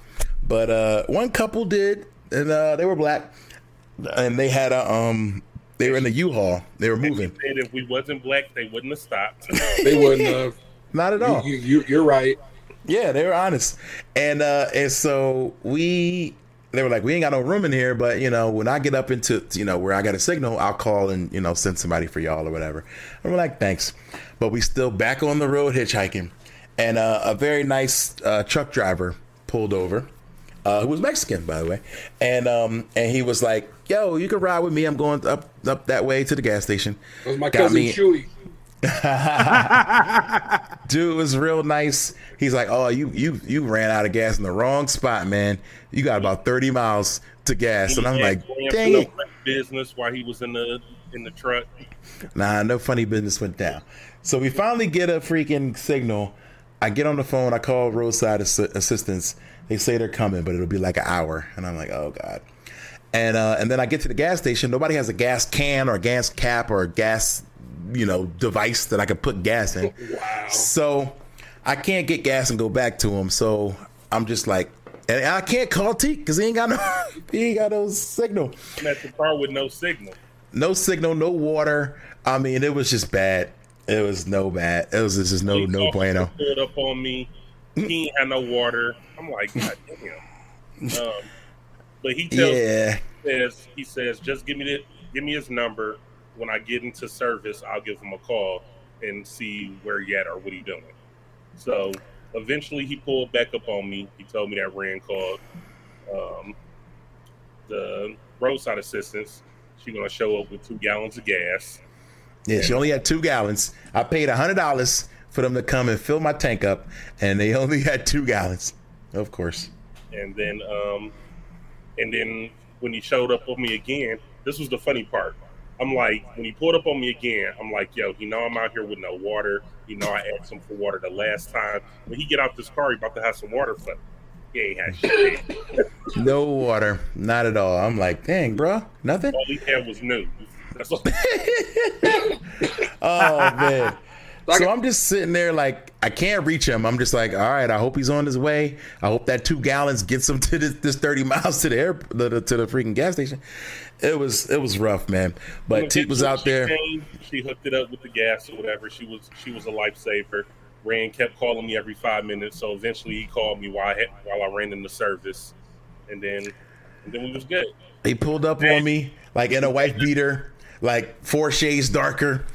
But uh, one couple did, and uh, they were black. And they had a, um, they were in the U-Haul. They were moving. And if we wasn't black, they wouldn't have stopped. They wouldn't have. Not at all. You, you, you're right. Yeah, they were honest. And uh and so we they were like, We ain't got no room in here, but you know, when I get up into you know where I got a signal, I'll call and, you know, send somebody for y'all or whatever. And we're like, Thanks. But we still back on the road hitchhiking. And uh, a very nice uh, truck driver pulled over. Uh, who was Mexican, by the way, and um, and he was like, "Yo, you can ride with me. I'm going up up that way to the gas station." That was my Got cousin me- Chewy. dude was real nice. He's like, "Oh, you you you ran out of gas in the wrong spot, man. You got about thirty miles to gas." And I'm like, "Dang it, Business while he was in the in the truck. nah, no funny business went down." So we finally get a freaking signal. I get on the phone. I call roadside assi- assistance. They say they're coming, but it'll be like an hour. And I'm like, "Oh god." And uh, and then I get to the gas station. Nobody has a gas can or a gas cap or a gas, you know, device that I could put gas in. Wow. So I can't get gas and go back to him. So I'm just like, And I can't call Teak because he ain't got no he ain't got no signal. I'm at the car with no signal. No signal, no water. I mean, it was just bad. It was no bad. It was just no no bueno. Pulled up on me. He ain't had no water. I'm like, God damn. Um, but he tells Yeah. says he says just give me the give me his number. When I get into service, I'll give him a call and see where he at or what he doing. So eventually, he pulled back up on me. He told me that Rand called um, the roadside assistance. She gonna show up with two gallons of gas. Yeah, she only had two gallons. I paid a hundred dollars for them to come and fill my tank up, and they only had two gallons. Of course. and then um and then when he showed up with me again this was the funny part i'm like when he pulled up on me again i'm like yo he know i'm out here with no water you know i asked him for water the last time when he get out this car he about to have some water for me he ain't had shit No water, not at all. I'm like, dang, bro, nothing. all he had was news that's all Oh man. So I'm just sitting there like I can't reach him. I'm just like, all right. I hope he's on his way. I hope that two gallons gets him to this, this 30 miles to the air the, the- to the freaking gas station. It was it was rough, man. But Teak was out She there. came, she hooked it up with the gas or whatever. She was she was a lifesaver. Rand kept calling me every five minutes, so eventually he called me while I had, while I ran in the service, and then and then we was good. He pulled up on me like in a white beater, like four shades darker,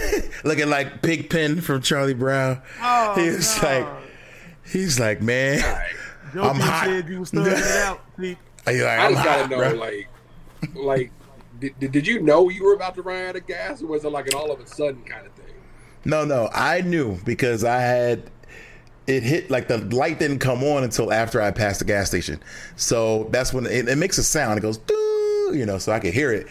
looking like Pigpen from Charlie Brown. Oh, he was no. like, he's like, man, Joe I'm P hot. said you was thugging it out. Pete. He's like, I I'm just gotta hot, know, bro. like, like, did, did, you know you were about to run out of gas, or was it like an all of a sudden kind of thing? No, no, I knew because I had it hit like the light didn't come on until after I passed the gas station. So that's when it, it makes a sound. It goes, you know, so I could hear it.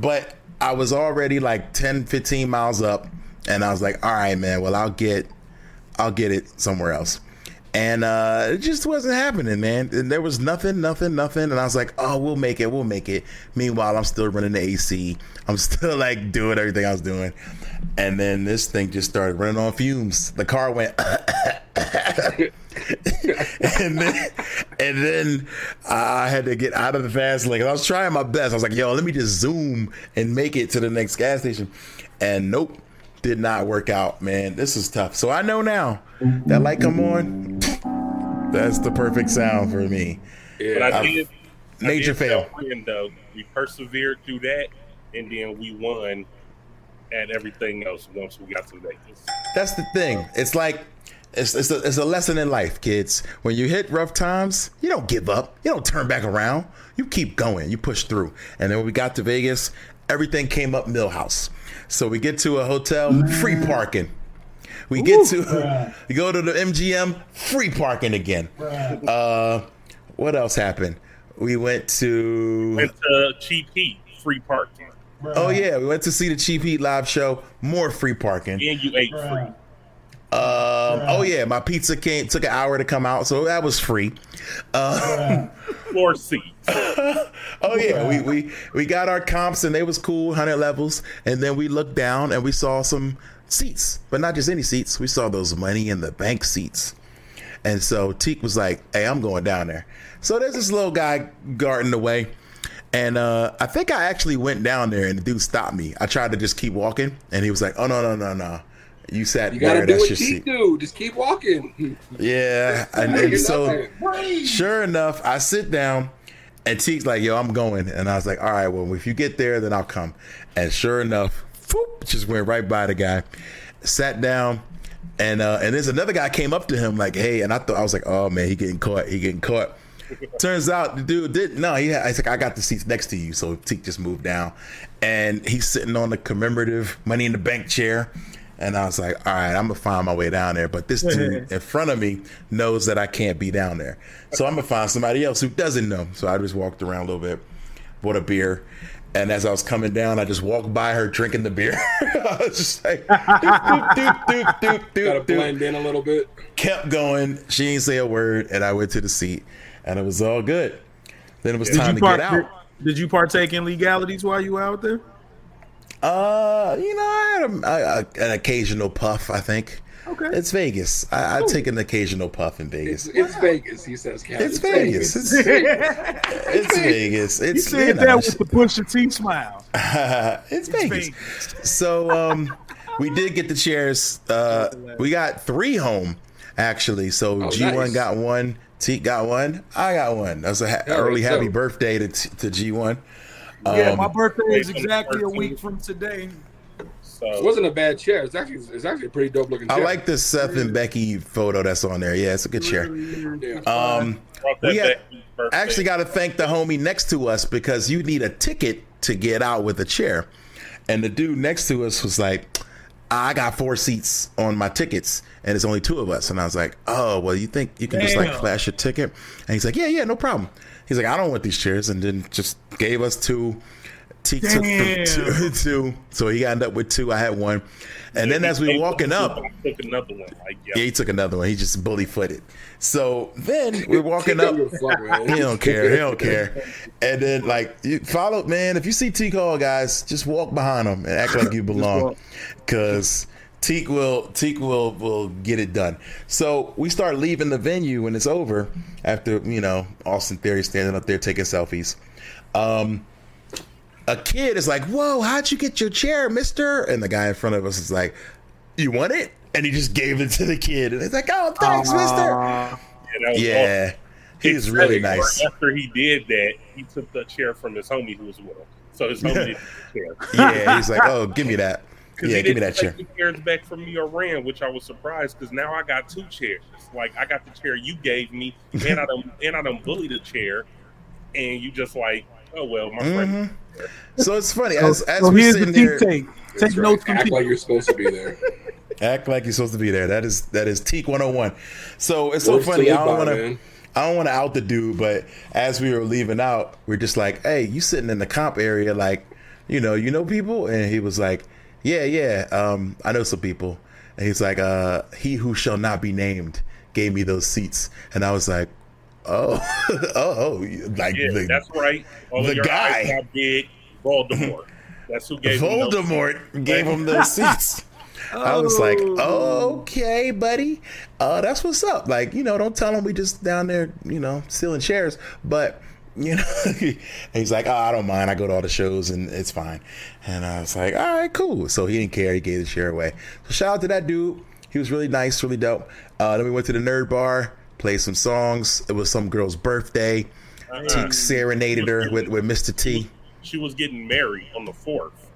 But I was already like 10, 15 miles up, and I was like, all right, man, well, I'll get, I'll get it somewhere else. And uh, it just wasn't happening, man. And there was nothing, nothing, nothing. And I was like, oh, we'll make it, we'll make it. Meanwhile, I'm still running the AC. I'm still like doing everything I was doing. And then this thing just started running on fumes. The car went, and then, and then I had to get out of the fast lane. I was trying my best. I was like, yo, let me just zoom and make it to the next gas station. And nope, did not work out, man. This is tough. So I know now that light come on, that's the perfect sound for me. Yeah, I I've- did I major did fail. Rand, though we persevered through that, and then we won at everything else once we got to Vegas. That's the thing. It's like it's it's a, it's a lesson in life, kids. When you hit rough times, you don't give up. You don't turn back around. You keep going. You push through. And then when we got to Vegas, everything came up Milhouse. So we get to a hotel, free parking. We get to we go to the MGM, free parking again. Uh, what else happened? We went to Went to Cheap Heat, free parking, oh yeah, we went to see the Cheap Heat live show, more free parking. and you ate free. Um, oh yeah, my pizza came took an hour to come out, so that was free. Uh, Floor seats. oh yeah, we, we we got our comps and they was cool, hundred levels, and then we looked down and we saw some seats, but not just any seats. We saw those money in the bank seats, and so Teak was like, "Hey, I'm going down there." So there's this little guy guarding the way. And uh, I think I actually went down there, and the dude stopped me. I tried to just keep walking, and he was like, "Oh no, no, no, no! You sat you gotta there. do That's what your seat." do. Just keep walking. Yeah, and, and so sure enough, I sit down, and Teak's like, "Yo, I'm going," and I was like, "All right, well, if you get there, then I'll come." And sure enough, whoop, just went right by the guy, sat down, and uh, and there's another guy came up to him like, "Hey," and I thought I was like, "Oh man, he getting caught, he getting caught." Turns out the dude didn't. No, he. Had, I like, "I got the seats next to you," so Teek just moved down, and he's sitting on the commemorative Money in the Bank chair. And I was like, all right, I'm gonna find my way down there. But this dude in front of me knows that I can't be down there. So I'm gonna find somebody else who doesn't know. So I just walked around a little bit, bought a beer. And as I was coming down, I just walked by her drinking the beer. I was just like, doop, doop, doop, doop, doop, Gotta doop, blend in a little bit. kept going. She didn't say a word, and I went to the seat, and it was all good. Then it was Did time to part, get out. Did you partake in legalities while you were out there? Uh, you know, I had a, a, an occasional puff. I think. Okay. It's Vegas. I, I take an occasional puff in It's, Vegas. it's Vegas, he says. Cat. It's Vegas. It's, Vegas. it's Vegas. You It's said you that know, with the Pusha T smile. it's Vegas. So um, we did get the chairs. Uh, we got three home actually. So Oh, G1 nice. got one. Teak got one. I got one. That's a ha- early so- happy birthday to to G1. Yeah, Um, my birthday is Wait, on the exactly a week from today. So It wasn't a bad chair. It's actually it's actually a pretty dope looking chair. I like the Seth and Becky photo that's on there. Yeah, it's a good chair. Yeah. Um, we had- back to his birthday. actually got to thank the homie next to us because you need a ticket to get out with a chair. And the dude next to us was like, I got four seats on my tickets and it's only two of us. And I was like, oh, well, you think you can just like flash your ticket? And he's like, yeah, yeah, no problem. He's like, I don't want these chairs. And then just gave us two. T took Damn. two, two. So he ended up with two. I had one. And then as we were walking up, I took another one. Like, yeah, yeah, he took another one. He just bully footed. So then we're walking up. don't give a fuck, man. He don't care. He don't care. And then like you follow man, if you see Teak Hall guys, just walk behind him and act like you belong. walk. Cause Teak will Teak will will get it done. So we start leaving the venue when it's over after, you know, Austin Theory standing up there taking selfies. Um a kid is like, Whoa, how'd you get your chair, mister? And the guy in front of us is like, You want it? And he just gave it to the kid. And it's like, Oh, thanks, mister. yeah, that was Yeah. He's Except really nice. After he did that, he took the chair from his homie who was with him. So his homie did the chair. Yeah, he's like, oh, give me that. 'Cause Yeah, he give me didn't that chair. take the chairs back from me or ran, which I was surprised because now I got two chairs. Like I got the chair you gave me, and I done and I done bullied the chair, and you just like, oh well, my friend. Mm-hmm. So it's funny as as so we're here's the sitting there, take. Take right. notes from Act people. like you're supposed to be there. act like you're supposed to be there. That is that is Teak 101. So it's so funny. I don't want to. I don't want to out the dude, but as we were leaving out, we're just like, "Hey, you sitting in the comp area, like, you know, you know people?" And he was like, "Yeah, yeah, um, I know some people." And he's like, "Uh, he who shall not be named gave me those seats," and I was like, "Oh, oh, oh, like Yeah, the, that's right. All the guy. got big. Voldemort. That's who gave Voldemort gave him those seats. I was like, okay, buddy, uh, that's what's up. Like, you know, don't tell him we just down there, you know, stealing chairs. But you know, and he's like, oh, I don't mind. I go to all the shows and it's fine. And I was like, all right, cool. So he didn't care. He gave the chair away. So shout out to that dude. He was really nice, really dope. Uh, then we went to the nerd bar, played some songs. It was some girl's birthday. Teak serenaded her with, with Mr. T. She was getting married on the fourth.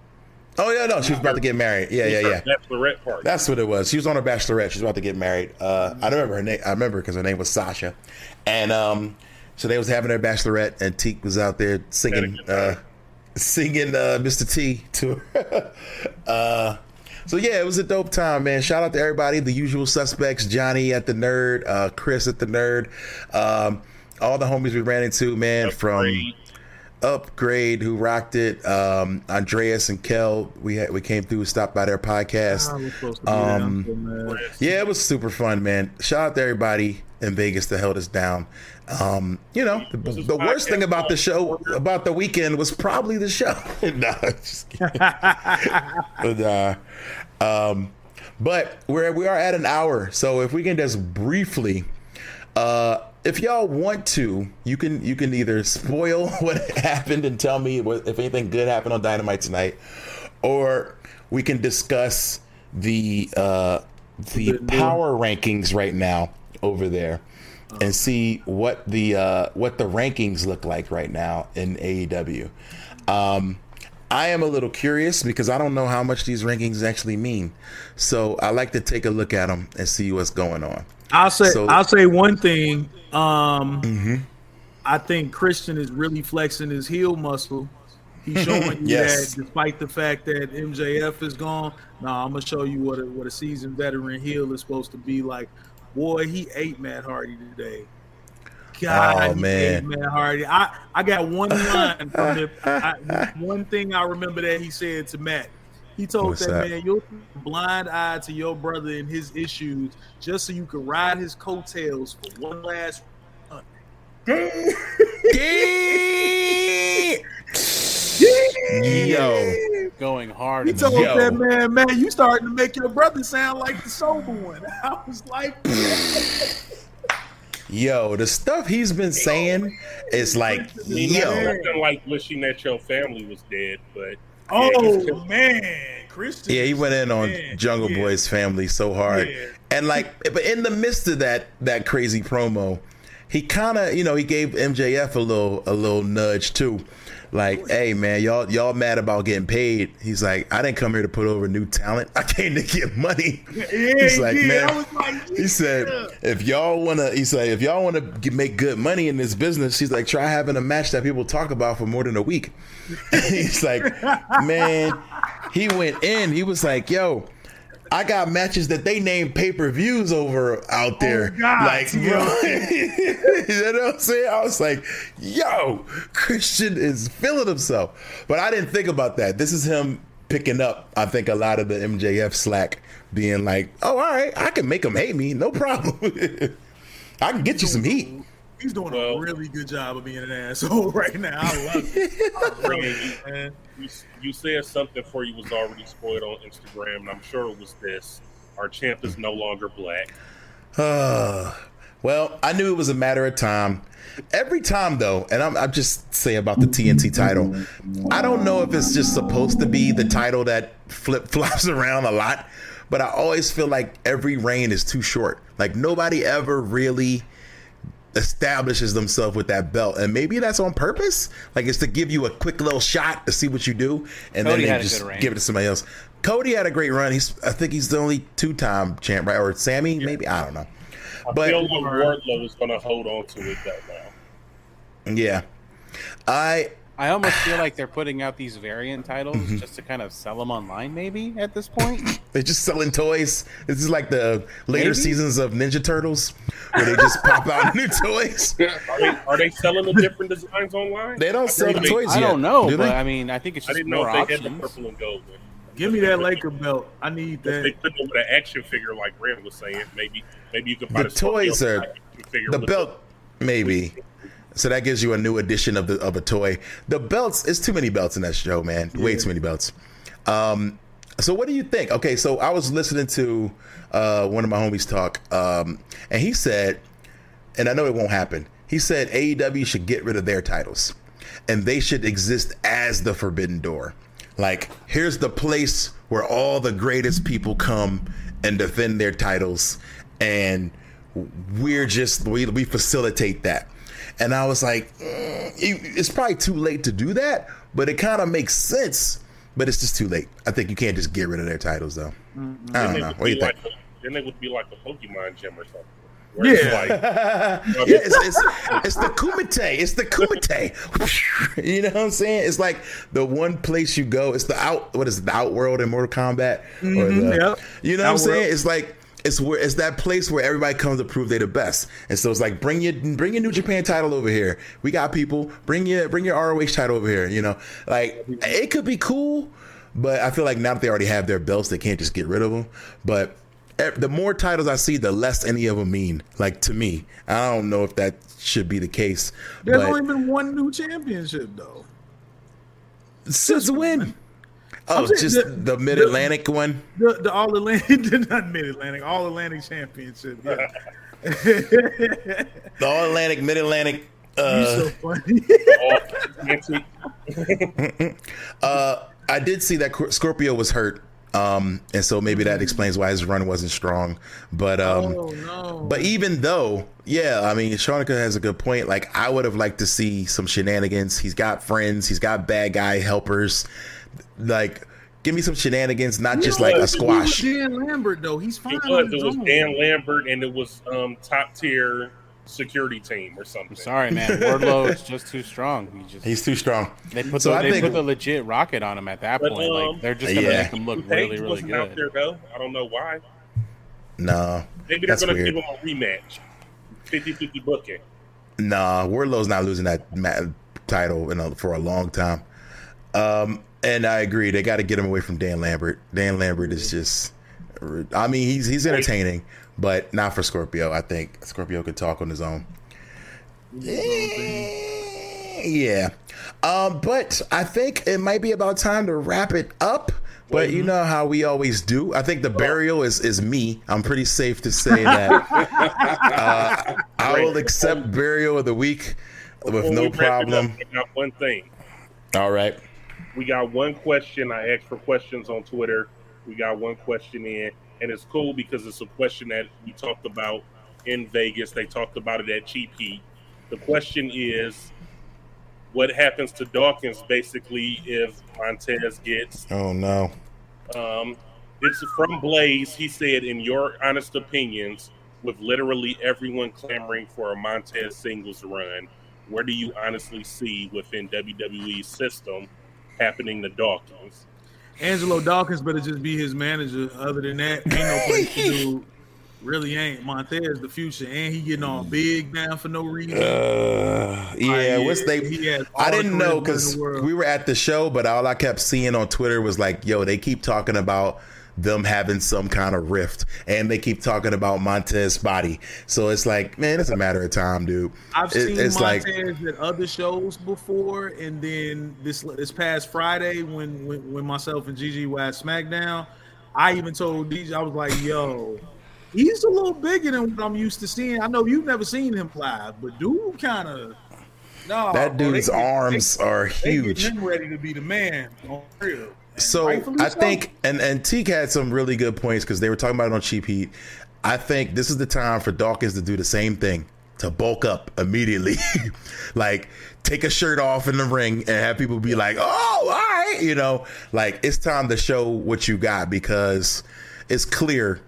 Oh yeah, no, she was about to get married. Yeah, yeah, yeah. Bachelorette party. That's what it was. She was on her bachelorette. She was about to get married. Uh, I don't remember her name. I remember because her name was Sasha, and um, so they was having their bachelorette, and Teak was out there singing, uh, singing uh, Mr. T to her. uh, so yeah, it was a dope time, man. Shout out to everybody, the usual suspects: Johnny at the Nerd, uh, Chris at the Nerd, um, all the homies we ran into, man, from. Upgrade. Upgrade, who rocked it. Um, Andreas and Kel, we had, we came through, stopped by their podcast. I was supposed to be Um, there. Yeah, it was super fun, man. Shout out to everybody in Vegas that held us down. Um, you know, the, the worst thing about the show, about the weekend, was probably the show. no, just kidding. but, uh, um, but we're we are at an hour, so if we can just briefly, uh, if y'all want to, you can you can either spoil what happened and tell me what, if anything good happened on Dynamite tonight, or we can discuss the uh, the power rankings right now over there and see what the uh, what the rankings look like right now in AEW. Um, I am a little curious because I don't know how much these rankings actually mean, so I like to take a look at them and see what's going on. I'll say So- I'll say one thing. Um, Mm-hmm. I think Christian is really flexing his heel muscle. He's showing you Yes. that despite the fact that MJF is gone, now I'm gonna show you what a, what a seasoned veteran heel is supposed to be like. Boy, he ate Matt Hardy today. God, Oh, he man. ate Matt Hardy. I, I got one line from him. I, one thing I remember that he said to Matt. He told What's that that? man, you're blind eye to your brother and his issues just so you can ride his coattails for one last run. Yo, going hard. He told Yo. that man, man, you starting to make your brother sound like the sober one. I was like, Yo, the stuff he's been saying is like, I mean, that's yo, nothing like wishing that your family was dead, but oh man, Christian. yeah, he went in on Man, Jungle yeah. Boy's family so hard, Yeah. and like, but in the midst of that that crazy promo, he kind of, you know, he gave MJF a little a little nudge too. Like, hey man, y'all y'all mad about getting paid? He's like, I didn't come here to put over new talent. I came to get money. Yeah, He's like, yeah, man. Like, He said, if y'all wanna, he said, if y'all wanna get, make good money in this business, he's like, try having a match that people talk about for more than a week. he's like, man, he went in. He was like, yo. I got matches that they name pay per views over out oh, there. Oh, God, like, yeah. bro, you know what I'm saying? I was like, yo, Christian is feeling himself. But I didn't think about that. This is him picking up, I think, a lot of the MJF slack, being like, oh, all right, I can make him hate me. No problem. I can get you some heat. He's doing Well- a really good job of being an asshole right now. I love it. I love it, man. you, you said something before you was already spoiled on Instagram, and I'm sure it was this. Our champ is no longer black. Uh, well, I knew it was a matter of time. Every time, though, and I'm, I'm just saying about the TNT title, I don't know if it's just supposed to be the title that flip flops around a lot, but I always feel like every reign is too short. Like nobody ever really establishes themselves with that belt, and maybe that's on purpose. Like it's to give you a quick little shot to see what you do, and Cody then they just give it to somebody else. Cody had a great run. He's, I think he's the only two-time champ, right? Or Sammy, maybe I don't know. I But- feel like Wardlow is going to hold on to it though now. Yeah, I I almost feel like they're putting out these variant titles Mm-hmm. just to kind of sell them online, maybe at this point. they're just selling toys. This is like the later Maybe. seasons of Ninja Turtles, where they just pop out new toys. Are they, are they selling the different designs online? They don't I sell the think they- toys I yet. don't know, do but? I mean, I think it's I didn't know more if they had the purple and gold one. Give me that Laker belt. I need If they that. put it with an action figure like Rand was saying, maybe maybe you could buy The the, toys are- figure the with belt maybe so that gives you a new edition of the of a toy. The belts it's too many belts in that show man. Way too many belts. Um so what do you think? Okay so i was listening to uh one of my homies talk um and he said and i know it won't happen. He said aew should get rid of their titles and they should exist as the forbidden door. Like here's the place where all the greatest people come and defend their titles and we're just we, we facilitate that and i was like mm, you- it's probably too late to do that but it kind of makes sense but it's just too late i think you can't just get rid of their titles though i don't they know what do be you think like a, then it would be like a Pokemon gym or something. Where it's Yeah. like, yeah, it's, it's, it's the kumite. It's the kumite. you know what I'm saying? It's like the one place you go. It's the out. What is it, the outworld in Mortal Kombat? Or Mhm, the, yep. You know what I'm saying? It's like it's where it's that place where everybody comes to prove they're the best. And so it's like bring your bring your New Japan title over here. We got people. Bring your bring your ROH title over here. You know, like it could be cool, but I feel like now that they already have their belts, they can't just get rid of them. But the more titles I see, the less any of them mean. Like to me, I don't know if that should be the case. There's but only been one new championship though. since when? Oh, just the- the, Mid Atlantic one. The the All Atlantic, not Mid Atlantic, All Atlantic Championship. Yeah. The All Atlantic, Mid Atlantic. Uh, so uh, I did see that Scorpio was hurt, um, and so maybe that explains why his run wasn't strong. But um, oh no. But even though, yeah, I mean, Shanika has a good point. Like, I would have liked to see some shenanigans. He's got friends. He's got bad guy helpers. Like, give me some shenanigans, not You just like a squash. It was Dan Lambert though. He's fine. It was. It was. Dan Lambert, and it was um, top tier security team or something. I'm sorry, man. Wardlow is just too strong. He just He's too strong. they put So the, I they think- put the legit rocket on him at that But, point. um, like they're just gonna Yeah. make him look really, really wasn't out good. there though. I don't know why. No, Maybe they're That's going to weird. give him a rematch. 50-50 booking. nah. Wardlow's not losing that title in a, for a long time. Um, and I agree. They got to get him away from Dan Lambert. Dan Lambert is just. I mean, he's he's entertaining, but not for Scorpio. I think Scorpio could talk on his own. yeah. Um, but I think it might be about time to wrap it up. But you know how we always do. I think the burial is is me. I'm pretty safe to say that. uh, I will accept burial of the week with no we wrap it up, problem. One thing. All right. We got one question. I asked for questions on Twitter. We got one question in, and it's cool because it's a question that we talked about in Vegas. They talked about it at Cheap Heat. The question is, what happens to Dawkins basically if Montez gets Oh no. um, it's from Blaze. He said, in your honest opinions, with literally everyone clamoring for a Montez singles run, where do you honestly see within WWE's system happening to Dawkins? Angelo Dawkins better just be his manager. Other than that, ain't no place to do. Really ain't. Montez the future, and he getting all big now for no reason. Uh, yeah, Like, what's they? I didn't know because we were at the show, but all I kept seeing on Twitter was like, "Yo, they keep talking about them having some kind of rift, and they keep talking about Montez's body." So it's like, man, it's a matter of time, dude. I've It- seen it's like, Montez at other shows before, and then this this past Friday when when, when myself and Gigi were at SmackDown, I even told DJ I was like, "Yo, he's a little bigger than what I'm used to seeing. I know you've never seen him live, but dude, kind of no, that bro, they dude's get- arms are they, they huge. him ready to be the man on real. And So I so. think, and and Teak had some really good points because they were talking about it on Cheap Heat. I think this is the time for Dawkins to do the same thing to bulk up immediately, like take a shirt off in the ring and have people be like, "Oh, all right," you know, like it's time to show what you got because it's clear,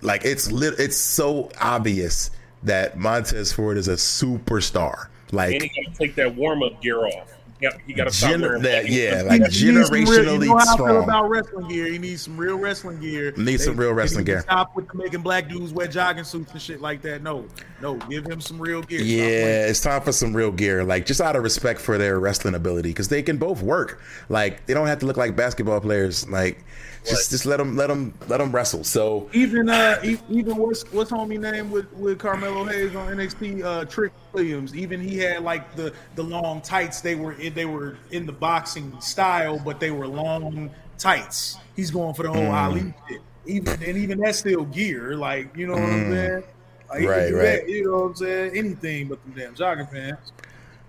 like it's lit, it's so obvious that Montez Ford is a superstar. Like And he got to take that warm up gear off. Got, he got to stop Gen- that- yeah, like some real- generationally you know how I feel strong. about wrestling gear. He needs some real wrestling gear. Needs some real wrestling gear. Stop with making black dudes wear jogging suits and shit like that. No, no, give him some real gear. Yeah, it's time for some real gear. Like just out of respect for their wrestling ability, because they can both work. Like they don't have to look like basketball players. Like just just let them let them let them wrestle. So Even uh, even what's what's homie name with with Carmelo Hayes on NXT, uh, Trick Williams. Even he had like the the long tights. They were in, they were in the boxing style, but they were long tights. He's going for the whole Mm. Ali shit. Even and even that's still gear. Like you know what I'm saying. Like, he can Mm. Right, right. that, you know what I'm saying? Anything but them damn jogging pants.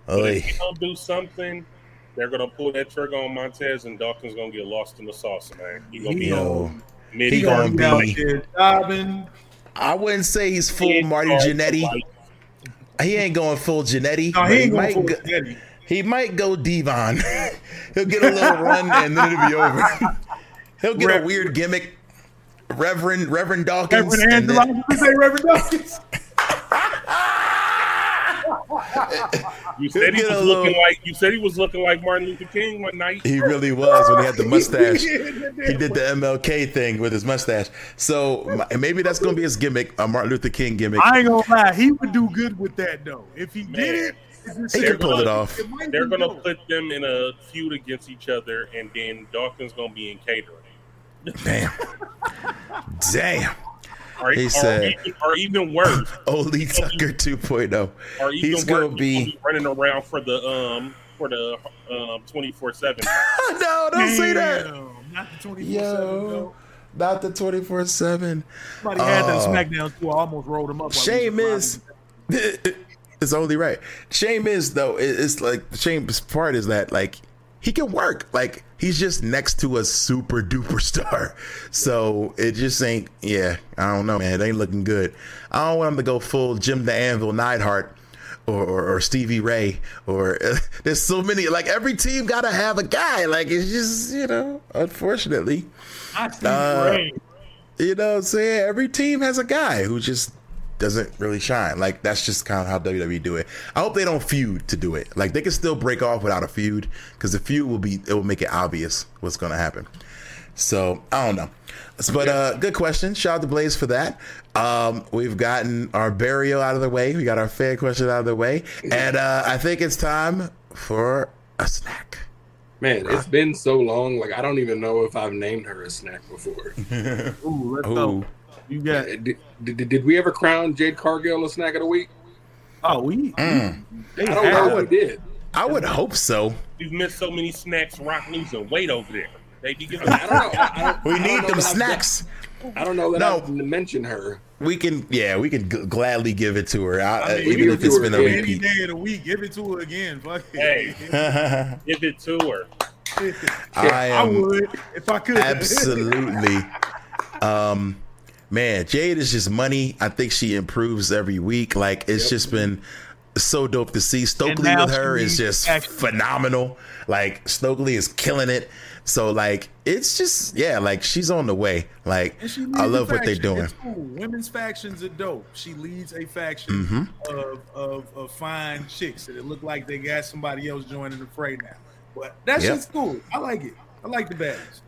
But if he don't do something, they're gonna pull that trigger on Montez, and Dawkins gonna get lost in the sauce, man. He gonna be Yo, on mid. he He gonna gonna be out be- there jobbing. I wouldn't say he's full Marty Jannetty. He ain't going full Jannetty. No, but he ain't going might go, Eddie. he might go Devon. He'll get a little run and then it'll be over. He'll get a weird gimmick. Reverend Reverend Dawkins. Reverend and then- say Reverend Dawkins. You said he was get looking like you said he was looking like Martin Luther King one night. He really was when he had the mustache. he did the MLK thing with his mustache. So maybe that's going to be his gimmick, a Martin Luther King gimmick. I ain't gonna lie, he would do good with that though. If he Man. did it, if it's He said, could pull it off. it They're gonna dope." put them in a feud against each other, and then Dawkins gonna be in catering. Damn. Damn. Or, He or said- even, or even worse, Oli Tucker 2.0. or even He's going to be. running around for the um for the um twenty four seven. no, don't say that. Damn, Not the 24 7 Yo. Not the 24 7. Somebody had that Oh. SmackDown too. I almost rolled him up. Shame is. It's only right. Shame is, though, it's like the shame part is that, like, he can work. Like, he's just next to a super duper star. So it just ain't, yeah, I don't know, man. It ain't looking good. I don't want him to go full Jim the Anvil Neidhart. Or, or, or Stevie Ray, or there's so many. Like every team got to have a guy. Like it's just you know, unfortunately, I see Uh, Ray. you know what I'm saying? Every team has a guy who just doesn't really shine. Like that's just kind of how WWE do it. I hope they don't feud to do it. Like they can still break off without a feud because the feud will be it will make it obvious what's going to happen. So I don't know. But uh, good question. Shout out to Blaze for that. Um, we've gotten our burial out of the way. We got our fan question out of the way, and uh, I think it's time for a snack. Man, it's been so long. Like I don't even know if I've named her a snack before. Ooh, let's Ooh. go. You got did, did, did we ever crown Jade Cargill a snack of the week? oh we. Mm. They I don't have know it. if we did. I would hope so. We've missed so many snacks. Rock losing weight over there. They be giving. I don't know. I, I don't, We I don't need know them that I've- snacks. I don't know that No. I've mentioned her. We can, yeah, we can g- gladly give it to her, I, I uh, mean, even if it's been a again. Any day of the week, give it to her again. Fuck it. Hey. Give it to her. I I would if I could. absolutely. Um, man, Jade is just money. I think she improves every week. Like it's Yep. just been so dope to see. Stokely with her is just action. phenomenal. Like Stokely is killing it. So like it's just yeah, like she's on the way. Like And I love what they're doing. Cool. Women's factions are dope. She leads a faction Mm-hmm. of, of of fine chicks that it look like they got somebody else joining the fray now. But that's Yep. shit's cool. I like it. I like the baddies.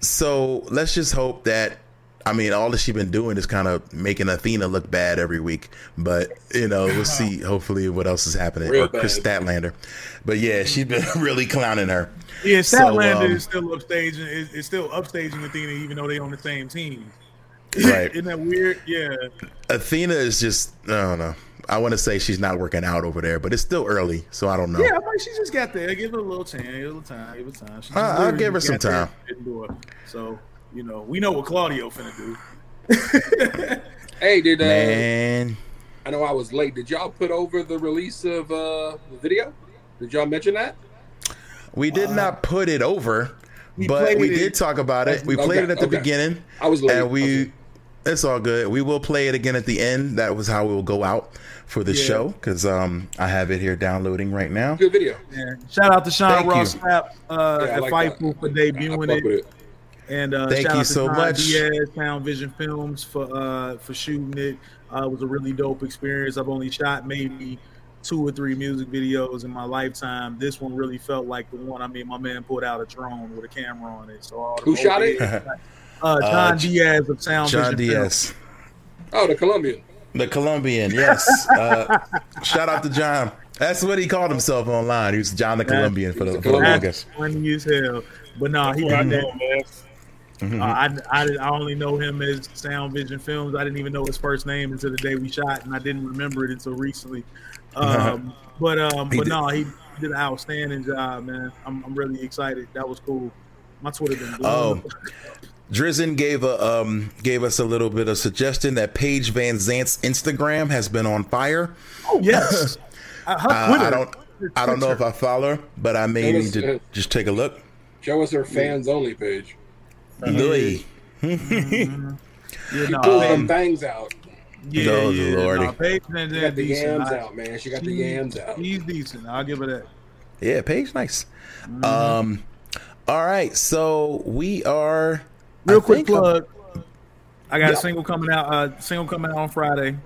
So let's just hope that. I mean, all that she's been doing is kind of making Athena look bad every week. But you know, we'll see. Hopefully, what else is happening Real or Chris bad. Statlander. But yeah, she's been really clowning her. Yeah, So, Statlander um, is still upstaging. Is, is still upstaging Athena, even though they're on the same team. Right. Isn't that weird? Yeah. Athena is just I don't know. I want to say she's not working out over there, but it's still early, so I don't know. Yeah, I'm like, she just got there. Give her a little time. Give her a little time. Give her time. She Uh, I'll give her some got there time. and didn't do it. So, you know, we know what Claudio finna do. Hey, did uh, Man, I know I was late? Did y'all put over the release of uh, the video? Did y'all mention that? we did not put it over, we but played we it. did talk about it. We Okay, played it at the okay. beginning, I was late. and we. Okay. It's all good. We will play it again at the end. That was how we will go out for the Yeah. show because um I have it here downloading right now. Good video. Yeah. Shout out to Sean Thank Ross you. Sapp, uh, Yeah, at like Fightful that. for I, I debuting it. it. And uh, Thank shout you out to so John much. Diaz, Sound Vision Films for uh, for shooting it. Uh, it was a really dope experience. I've only shot maybe two or three music videos in my lifetime. This one really felt like the one. I mean, my man pulled out a drone with a camera on it. So all the Who shot it? Uh, John Uh, Diaz of Sound John Vision Films. Diaz, Oh, the Colombian. the Colombian. Yes. Uh, shout out to John. That's what he called himself online. He was John the Colombian for the, for the Colombian. longest. Funny as hell. But no, he That's what I did that. Know, man. Mm-hmm. Uh, I, I, I only know him as Sound Vision Films. I didn't even know his first name until the day we shot, and I didn't remember it until recently. Um, but um, but did- no, he did an outstanding job, man. I'm, I'm really excited. That was cool. My Twitter been blowing Oh. Drizzen gave a um gave us a little bit of suggestion that Paige VanZant's Instagram has been on fire. Oh yes, uh, her Uh, Twitter. I don't I don't know if I follow her, but I may need to just take a look. Show us her fans only page. Louis. yeah, She no, pulled them bangs out. yeah, Oh, yeah, Lordy. no, Paige Van She got the decent. yams I- out, man. She got the yams out. He's decent. I'll give her that. Yeah, Paige, nice. Um, all right, so we are Real I quick think I'm- plug. I got Yeah. a single coming out. Uh, single coming out on Friday.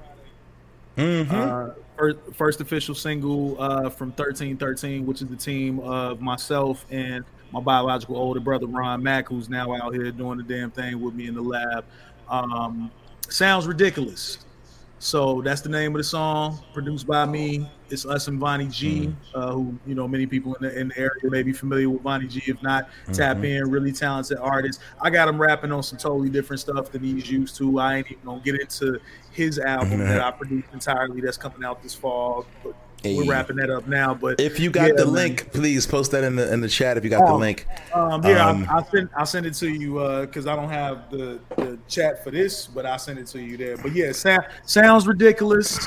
Mhm. Uh, first, first official single uh, from thirteen thirteen, which is the team of myself and my biological older brother Ron Mack, who's now out here doing the damn thing with me in the lab. Um, sounds ridiculous. So that's the name of the song, produced by me. It's us and Vonnie G, uh, who you know many people in the, in the area may be familiar with Vonnie G. If not, tap in. Really talented artist. I got him rapping on some totally different stuff than he's used to. I ain't even gonna get into his album that I produced entirely. That's coming out this fall. But Hey. we're wrapping that up now. But If you got yeah, the man. link, please post that in the in the chat. If you got the Oh, link, Um, yeah, Um, I'll, I'll send I'll send it to you because I don't have the, the chat for this, but I'll send it to you there. But yeah, sounds ridiculous.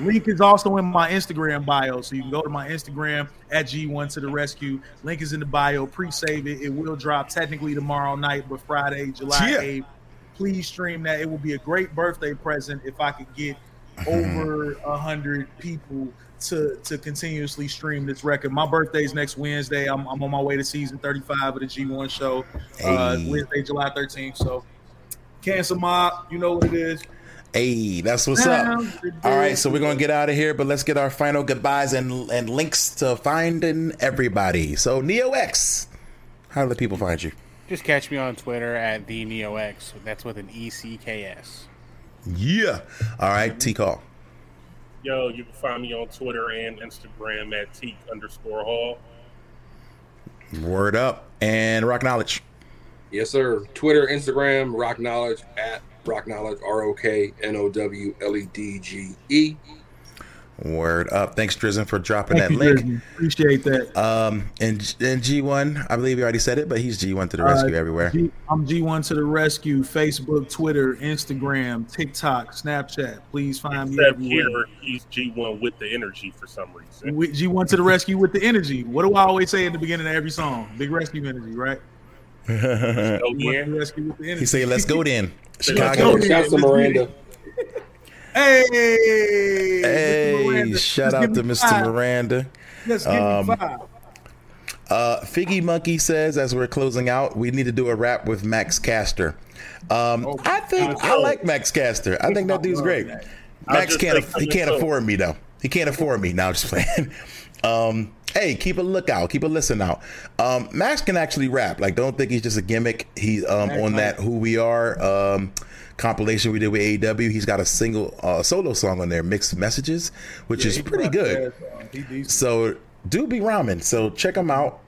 Link is also in my Instagram bio, so you can go to my Instagram at G1 to the rescue. Link is in the bio. Pre-save it. It will drop technically tomorrow night, but Friday, July Yeah. 8th. Please stream that. It will be a great birthday present if I could get over a hundred people to to continuously stream this record. My birthday's next Wednesday. I'm, I'm on my way to season 35 of the G1 show. Uh, Hey. Wednesday, July 13th. So cancel mob, you know what it is. hey, that's what's up. All right, so we're gonna get out of here, but let's get our final goodbyes and and links to finding everybody. So Neo X, how do the people find you? Just catch me on Twitter at the NeoX. That's with an E C K S. Yeah. All right, T call. Yo, you can find me on Twitter and Instagram at teak underscore hall. Word up and rock knowledge. Yes, sir. Twitter, Instagram, Rock Knowledge at Rock Knowledge, R O K N O W L E D G E. Word up. Thanks, Drizzen, for dropping Thank that you, link. Drizzy. Appreciate that. Um, and and G1, I believe you already said it, but he's G1 to the rescue Uh, everywhere. G, I'm G1 to the rescue. Facebook, Twitter, Instagram, TikTok, Snapchat. Please find me Except everywhere. here, he's G1 with the energy for some reason. With G1 to the rescue with the energy. What do I always say at the beginning of every song? Big rescue energy, right? Oh, G1 yeah. rescue with the energy. he say, "Let's go then." Chicago. go. Shouts to Miranda. Hey, Hey, shout out to Mr. five. Miranda. Let's give Um, five. Uh, Figgy Monkey says, as we're closing out, we need to do a rap with Max Caster. Um, Oh, I think I like Max Caster. I think that dude's great. Max can't he can't afford me though. He can't afford me. Now just playing. Um, hey, keep a lookout, keep a listen out. Um, Max can actually rap. Like, don't think he's just a gimmick. He's um, on that Who We Are um, compilation we did with AEW. He's got a single uh, solo song on there, Mixed Messages, which is pretty good. So do be ramen. So check him out.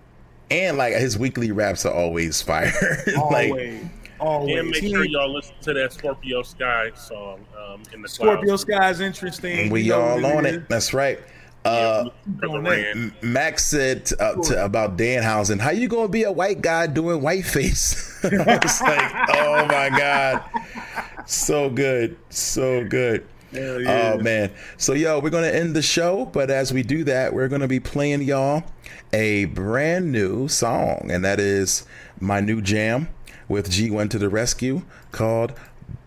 And like his weekly raps are always fire. like Always. Always. And make He sure y'all listen to that Scorpio Sky song um, in the Scorpio clouds. Sky is interesting. we You know all on is. it. That's right. Yeah, Uh, Brother on that. Rand. Max said uh, to, about Danhausen, "How you gonna be a white guy doing whiteface?" I was like, "Oh my god, so good, so good." Yeah. Oh man. So yo, we're gonna end the show, but as we do that, we're gonna be playing y'all a brand new song, and that is my new jam with G1 to the rescue called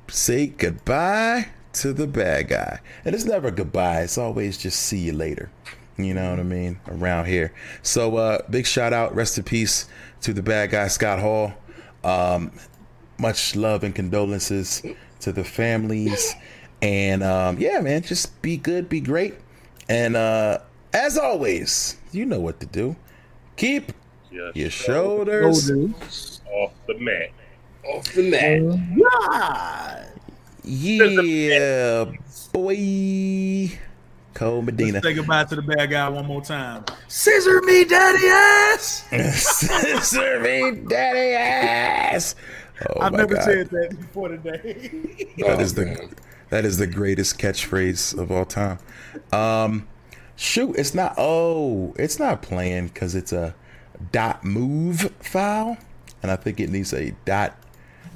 Say Goodbye to the Bad Guy. And it's never goodbye, it's always just see you later. You know what I mean? Around here. So uh big shout out, rest in peace to the bad guy Scott Hall. Um much love and condolences to the families. And um, yeah, man, just be good, be great. And uh, as always, you know what to do. Keep Yes. your shoulders. Shoulders. off the mat. Off the mat. Yeah, boy. Cole Medina. Say goodbye to the bad guy one more time. Scissor me, daddy ass. Scissor me, daddy ass. Oh I've never God. said that before today. That is the that is the greatest catchphrase of all time. Um, shoot, it's not. Oh, it's not playing because it's a dot move file, and I think it needs a dot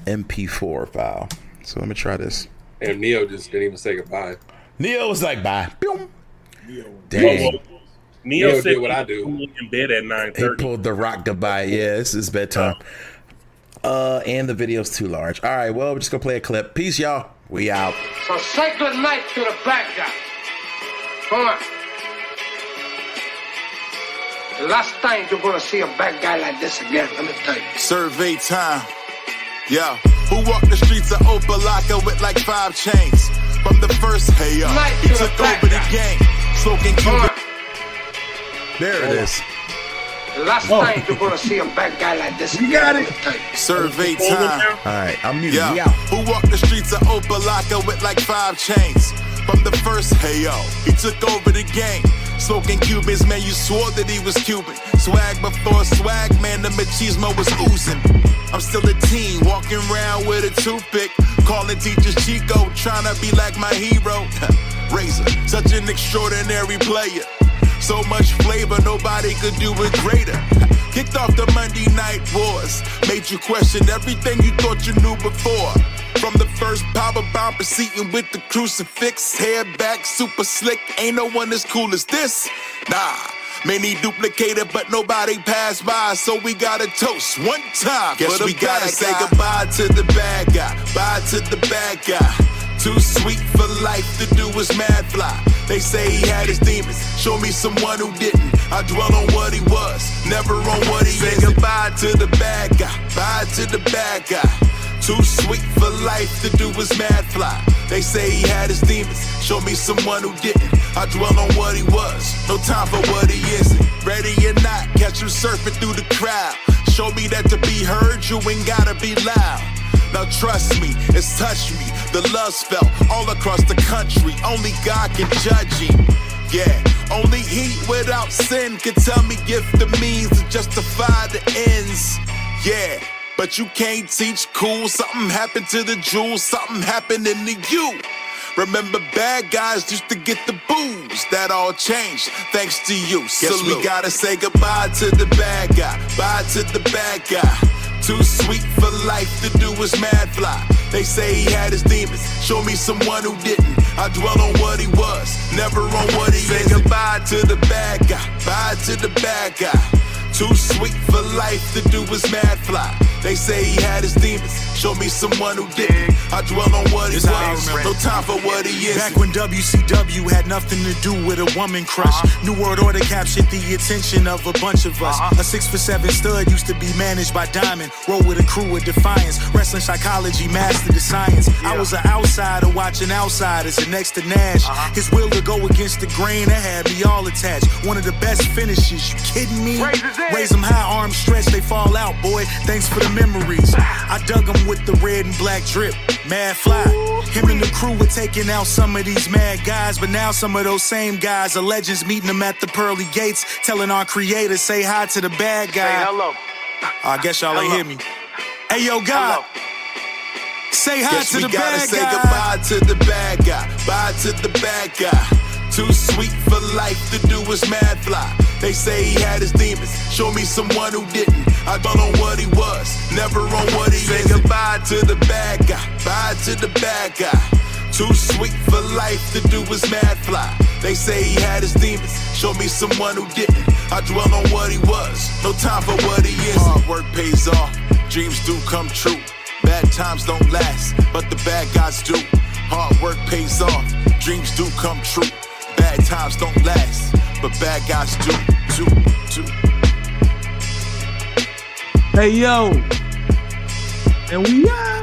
MP4 file. So let me try this. And Neo just didn't even say goodbye. Neo was like, "Bye." Boom. Dang. well, Neo Neo said did what I do. in bed at nine He pulled the rock goodbye. Yeah, this is bedtime. Uh, and the video's too large. All right, well, we're just gonna play a clip. Peace, y'all. We out. So say good night to the bad guy. Come on. The last time you're gonna see a bad guy like this again, let me tell you. Survey time. Yeah. Who walked the streets of Opa-locka with like five chains? From the first hey yo, Light he to took back over the game. Smoking Cuban. on. There it is. The last oh. time you're gonna see a bad guy like this again, got it. me tell you. Survey time. All right, I'm muted. Yeah. We out. Who walked the streets of Opa-locka with like five chains? From the first hey yo, he took over the game. Smoking Cubans, man, you swore that he was Cuban. Swag before swag, man, the machismo was oozing. I'm still a teen, walking around with a toothpick. Calling teachers Chico, trying to be like my hero. Razor, such an extraordinary player. So much flavor, nobody could do it greater. Kicked off the Monday Night Wars, made you question everything you thought you knew before. From the first power bomb proceeding with the crucifix, hair back, super slick, ain't no one as cool as this. Nah. Many duplicated, but nobody passed by, so we gotta toast one time. Guess we gotta say goodbye to the bad guy, bye to the bad guy. Too sweet for life to do is mad fly. They say he had his demons. Show me someone who didn't. I dwell on what he was, never on what he is. Say goodbye to the bad guy, bye to the bad guy. Too sweet for life to do is mad fly. They say he had his demons. Show me someone who didn't. I dwell on what he was. No time for what he isn't. Ready or not, catch him surfing through the crowd. Show me that to be heard, you ain't gotta be loud. Now trust me, it's touched me. The love's felt all across the country. Only God can judge him. Yeah, only he without sin can tell me if the means to justify the ends. Yeah, but you can't teach cool. Something happened to the jewel, something happening to you. Remember, bad guys used to get the booze. That all changed thanks to you. Guess we gotta say goodbye to the bad guy. Bye to the bad guy. Too sweet for life to do is mad fly. They say he had his demons. Show me someone who didn't. I dwell on what he was, never on what he say is. Say goodbye to the bad guy. Bye to the bad guy. Too sweet for life to do is mad fly. They say he had his demons. Show me someone who didn't. I dwell on what he was. No time for what he is. Back when WCW had nothing to do with a woman crush. Uh-huh. New World Order captured the attention of a bunch of us. Uh-huh. A six for seven stud used to be managed by Diamond. Roll with a crew of defiance. Wrestling psychology, mastered the science. Yeah. I was an outsider watching outsiders and next to Nash. Uh-huh. His will to go against the grain that had me all attached. One of the best finishes. You kidding me? Raise them high, arms stretched, they fall out, boy. Thanks for the memories. I dug them with the red and black drip. Mad fly. Him and the crew were taking out some of these mad guys, but now some of those same guys are legends meeting them at the pearly gates, telling our creator, say hi to the bad guy. Say hello. I guess y'all hello. ain't hear me. Hey, yo, God. Hello. Say hi Guess to the bad guy. say goodbye to the bad guy. Bye to the bad guy. Too sweet for life to do is mad fly. They say he had his demons. Show me someone who didn't. I don't know what he was, never on what he say is. Say goodbye to the bad guy, bye to the bad guy. Too sweet for life to do is mad fly. They say he had his demons. Show me someone who didn't. I dwell on what he was, no time for what he is. Hard work pays off, dreams do come true. Bad times don't last, but the bad guys do. Hard work pays off, dreams do come true. Bad times don't last, but bad guys do, do, do. Hey yo, and we are.